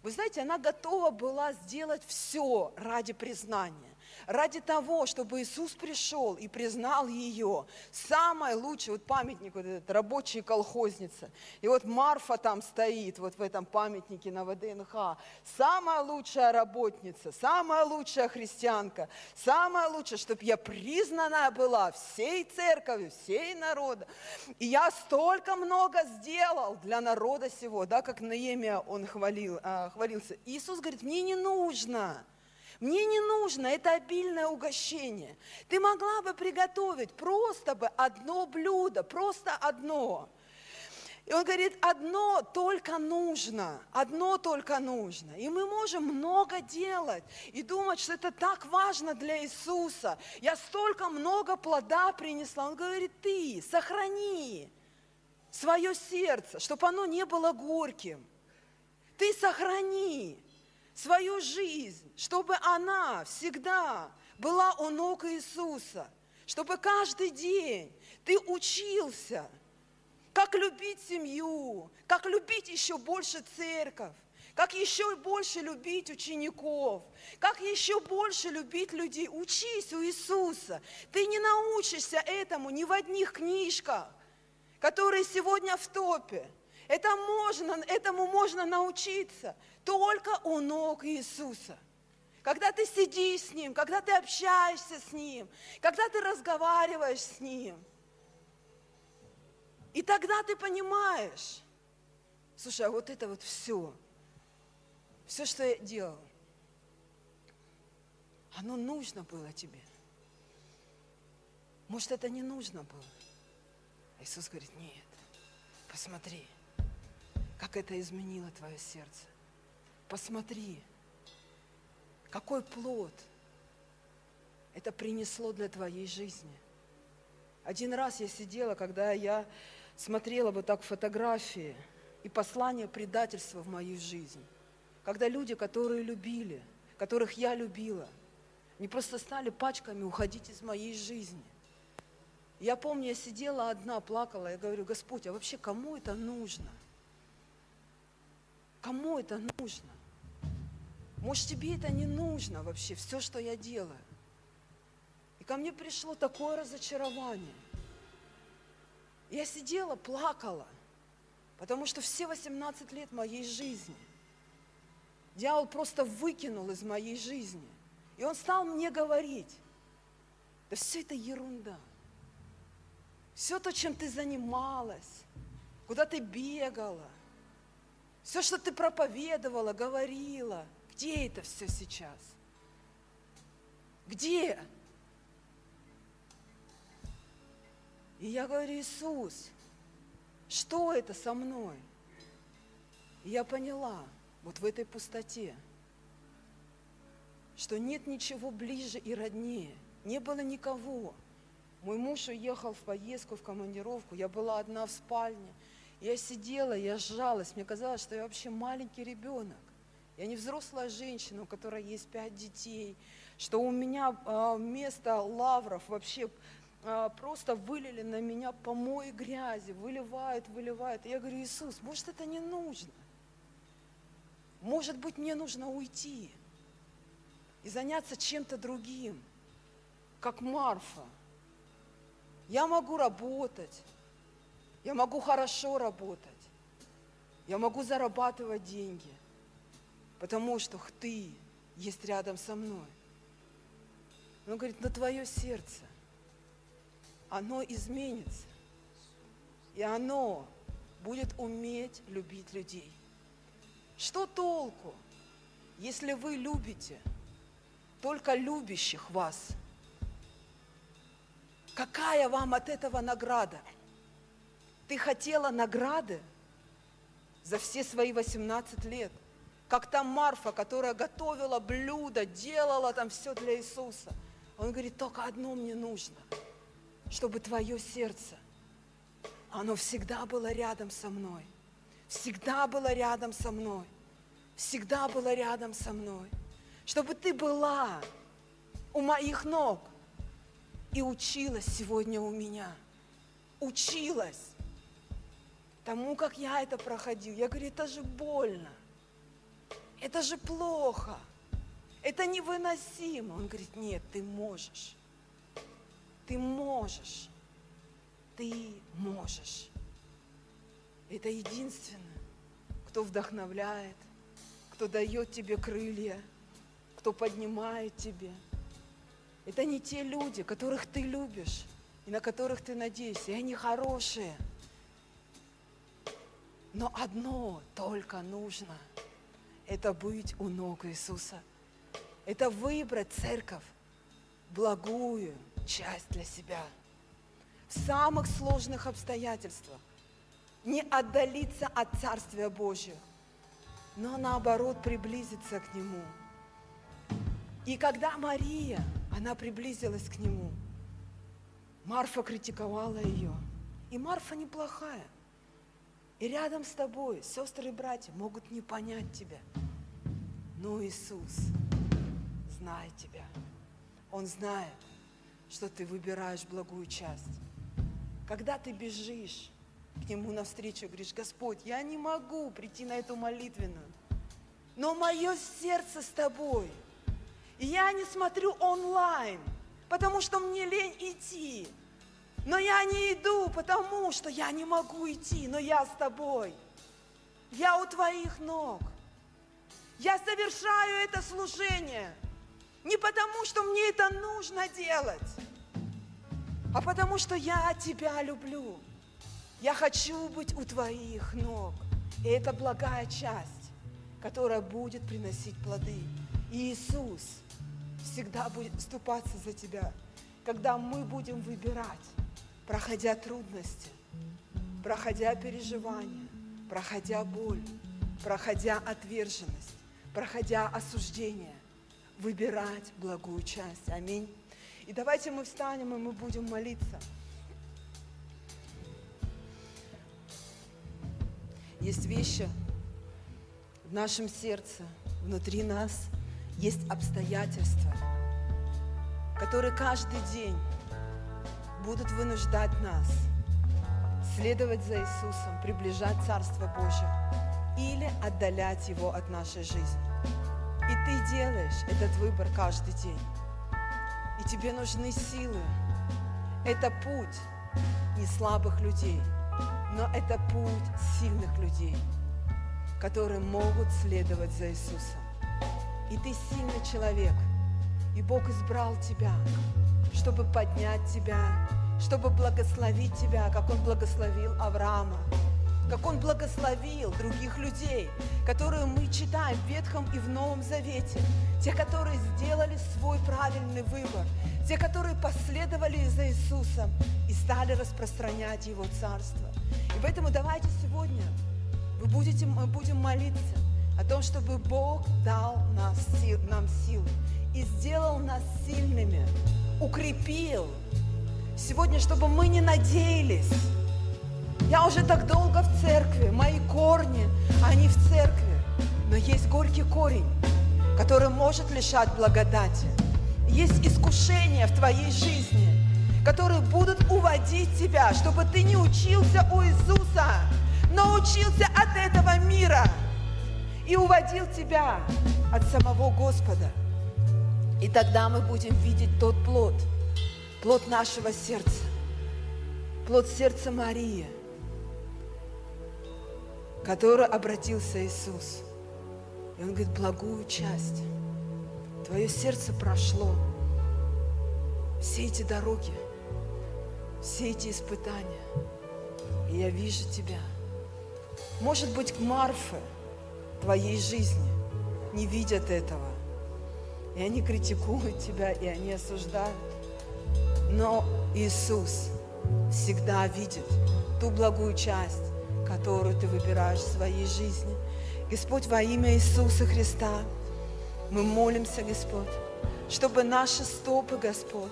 Вы знаете, она готова была сделать все ради признания ради того, чтобы Иисус пришел и признал ее. Самое лучшее, вот памятник, вот этот рабочий колхозница. И вот Марфа там стоит, вот в этом памятнике на ВДНХ. Самая лучшая работница, самая лучшая христианка, самая лучшая, чтобы я признанная была всей церковью, всей народа. И я столько много сделал для народа сего, да, как Наемия он хвалил, а, хвалился. Иисус говорит, мне не нужно. Мне не нужно это обильное угощение. Ты могла бы приготовить просто бы одно блюдо, просто одно. И он говорит, одно только нужно, одно только нужно. И мы можем много делать и думать, что это так важно для Иисуса. Я столько много плода принесла. Он говорит, ты сохрани свое сердце, чтобы оно не было горьким. Ты сохрани свою жизнь, чтобы она всегда была у ног Иисуса, чтобы каждый день ты учился, как любить семью, как любить еще больше церковь, как еще больше любить учеников, как еще больше любить людей. Учись у Иисуса. Ты не научишься этому ни в одних книжках, которые сегодня в топе. Это можно, этому можно научиться только у ног Иисуса. Когда ты сидишь с Ним, когда ты общаешься с Ним, когда ты разговариваешь с Ним. И тогда ты понимаешь, слушай, а вот это вот все, все, что я делал, оно нужно было тебе. Может, это не нужно было. Иисус говорит, нет, посмотри, как это изменило твое сердце. Посмотри, какой плод это принесло для твоей жизни. Один раз я сидела, когда я смотрела вот так фотографии и послание предательства в мою жизнь. Когда люди, которые любили, которых я любила, не просто стали пачками уходить из моей жизни. Я помню, я сидела одна, плакала, я говорю, Господь, а вообще кому это нужно? Кому это нужно? Может, тебе это не нужно вообще, все, что я делаю. И ко мне пришло такое разочарование. Я сидела, плакала, потому что все 18 лет моей жизни дьявол просто выкинул из моей жизни. И он стал мне говорить, да все это ерунда. Все то, чем ты занималась, куда ты бегала – все, что ты проповедовала, говорила, где это все сейчас? Где? И я говорю, Иисус, что это со мной? И я поняла, вот в этой пустоте, что нет ничего ближе и роднее. Не было никого. Мой муж уехал в поездку, в командировку. Я была одна в спальне. Я сидела, я сжалась. Мне казалось, что я вообще маленький ребенок. Я не взрослая женщина, у которой есть пять детей. Что у меня а, вместо лавров вообще а, просто вылили на меня помои грязи, выливают, выливают. Я говорю, Иисус, может это не нужно? Может быть, мне нужно уйти и заняться чем-то другим, как Марфа. Я могу работать, я могу хорошо работать, я могу зарабатывать деньги, потому что ты есть рядом со мной. Он говорит, на твое сердце, оно изменится, и оно будет уметь любить людей. Что толку, если вы любите только любящих вас? Какая вам от этого награда? Ты хотела награды за все свои 18 лет, как там Марфа, которая готовила блюдо, делала там все для Иисуса. Он говорит, только одно мне нужно, чтобы твое сердце, оно всегда было рядом со мной – всегда была рядом со мной. Всегда была рядом со мной. Чтобы ты была у моих ног и училась сегодня у меня. Училась тому, как я это проходил. Я говорю, это же больно. Это же плохо. Это невыносимо. Он говорит, нет, ты можешь. Ты можешь. Ты можешь. Это единственное, кто вдохновляет, кто дает тебе крылья, кто поднимает тебе. Это не те люди, которых ты любишь и на которых ты надеешься. И они хорошие. Но одно только нужно – это быть у ног Иисуса. Это выбрать церковь, благую часть для себя. В самых сложных обстоятельствах не отдалиться от Царствия Божьего, но наоборот приблизиться к Нему. И когда Мария, она приблизилась к Нему, Марфа критиковала ее. И Марфа неплохая. И рядом с тобой сестры и братья могут не понять тебя. Но Иисус знает тебя. Он знает, что ты выбираешь благую часть. Когда ты бежишь, к Нему навстречу, говоришь, Господь, я не могу прийти на эту молитвенную, но мое сердце с Тобой. И я не смотрю онлайн, потому что мне лень идти. Но я не иду, потому что я не могу идти, но я с Тобой. Я у Твоих ног. Я совершаю это служение не потому, что мне это нужно делать, а потому что я Тебя люблю. Я хочу быть у Твоих ног. И это благая часть, которая будет приносить плоды. И Иисус всегда будет вступаться за тебя, когда мы будем выбирать, проходя трудности, проходя переживания, проходя боль, проходя отверженность, проходя осуждение, выбирать благую часть. Аминь. И давайте мы встанем, и мы будем молиться. Есть вещи в нашем сердце, внутри нас, есть обстоятельства, которые каждый день будут вынуждать нас следовать за Иисусом, приближать Царство Божье или отдалять Его от нашей жизни. И ты делаешь этот выбор каждый день. И тебе нужны силы. Это путь не слабых людей – но это путь сильных людей, которые могут следовать за Иисусом. И ты сильный человек, и Бог избрал тебя, чтобы поднять тебя, чтобы благословить тебя, как Он благословил Авраама, как Он благословил других людей, которые мы читаем в Ветхом и в Новом Завете, те, которые сделали свой правильный выбор, те, которые последовали за Иисусом и стали распространять Его Царство. И поэтому давайте сегодня вы будете, мы будем молиться о том, чтобы Бог дал нас, нам силы и сделал нас сильными, укрепил. Сегодня, чтобы мы не надеялись. Я уже так долго в церкви, мои корни, они в церкви. Но есть горький корень, который может лишать благодати. Есть искушения в твоей жизни, которые будут уводить тебя, чтобы ты не учился у Иисуса, но учился от этого мира и уводил тебя от самого Господа. И тогда мы будем видеть тот плод, плод нашего сердца, плод сердца Марии, который обратился Иисус. И Он говорит, благую часть. Твое сердце прошло все эти дороги, все эти испытания. И я вижу тебя. Может быть, Марфы твоей жизни не видят этого. И они критикуют тебя, и они осуждают. Но Иисус всегда видит ту благую часть, которую ты выбираешь в своей жизни. Господь, во имя Иисуса Христа, мы молимся, Господь, чтобы наши стопы, Господь,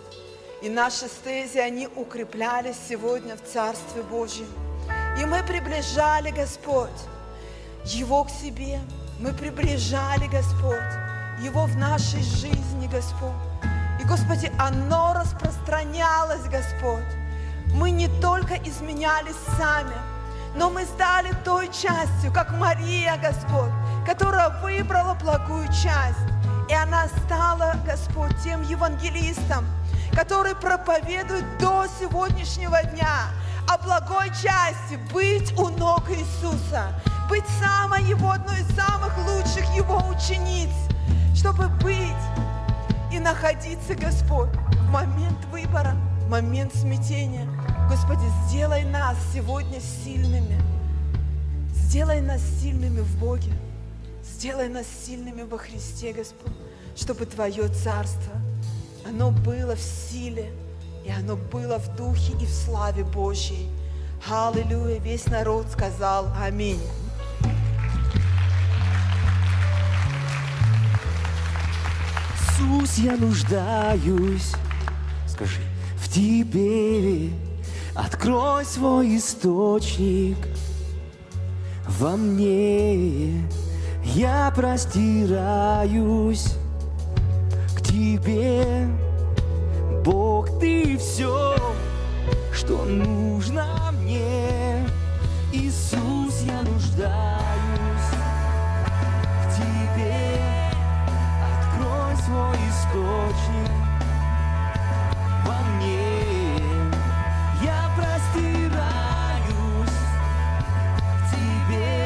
и наши стези, они укреплялись сегодня в Царстве Божьем. И мы приближали, Господь, Его к себе. Мы приближали, Господь, Его в нашей жизни, Господь. И, Господи, оно распространялось, Господь. Мы не только изменялись сами, но мы стали той частью, как Мария, Господь, которая выбрала благую часть. И она стала, Господь, тем евангелистом, который проповедует до сегодняшнего дня о благой части быть у ног Иисуса, быть самой Его, одной из самых лучших Его учениц, чтобы быть и находиться, Господь, в момент выбора, в момент смятения. Господи, сделай нас сегодня сильными. Сделай нас сильными в Боге. Сделай нас сильными во Христе, Господь, чтобы Твое Царство, оно было в силе, и оно было в духе и в славе Божьей. Аллилуйя. Весь народ сказал Аминь. Иисус, я нуждаюсь, скажи, в Тебе. Открой свой источник во мне. Я простираюсь к Тебе. Бог, Ты все, что нужно мне. Иисус, я нуждаюсь свой источник во мне. Я простираюсь к Тебе.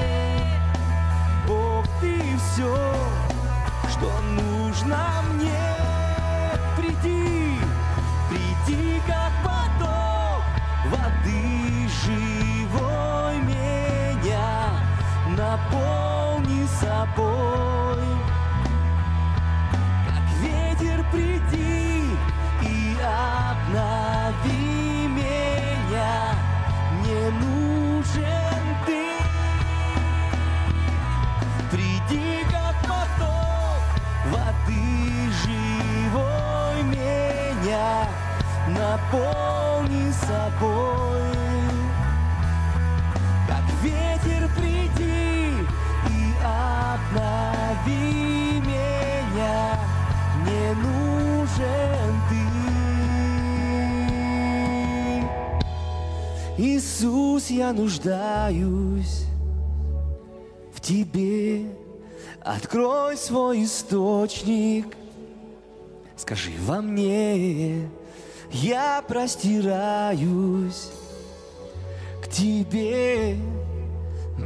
Бог, Ты все, что нужно мне. Приди, приди, как поток воды живой меня. Наполни собой Наполни собой. Как ветер приди и обнови меня, не нужен ты. Иисус, я нуждаюсь в Тебе, открой свой источник, скажи во мне, я простираюсь к Тебе,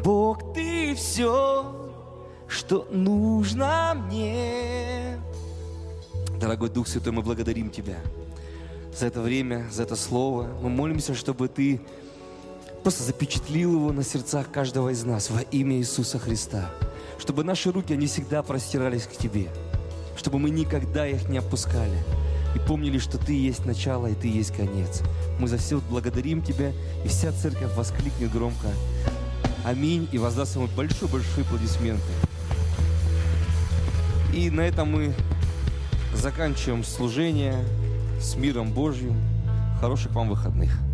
Бог, Ты все, что нужно мне. Дорогой Дух Святой, мы благодарим Тебя за это время, за это слово. Мы молимся, чтобы Ты просто запечатлил его на сердцах каждого из нас во имя Иисуса Христа. Чтобы наши руки, они всегда простирались к Тебе. Чтобы мы никогда их не опускали. Помнили, что Ты есть начало и Ты есть конец. Мы за все благодарим Тебя, и вся церковь воскликнет громко Аминь, и воздаст ему большой-большой аплодисменты. И на этом мы заканчиваем служение с миром Божьим. Хороших вам выходных.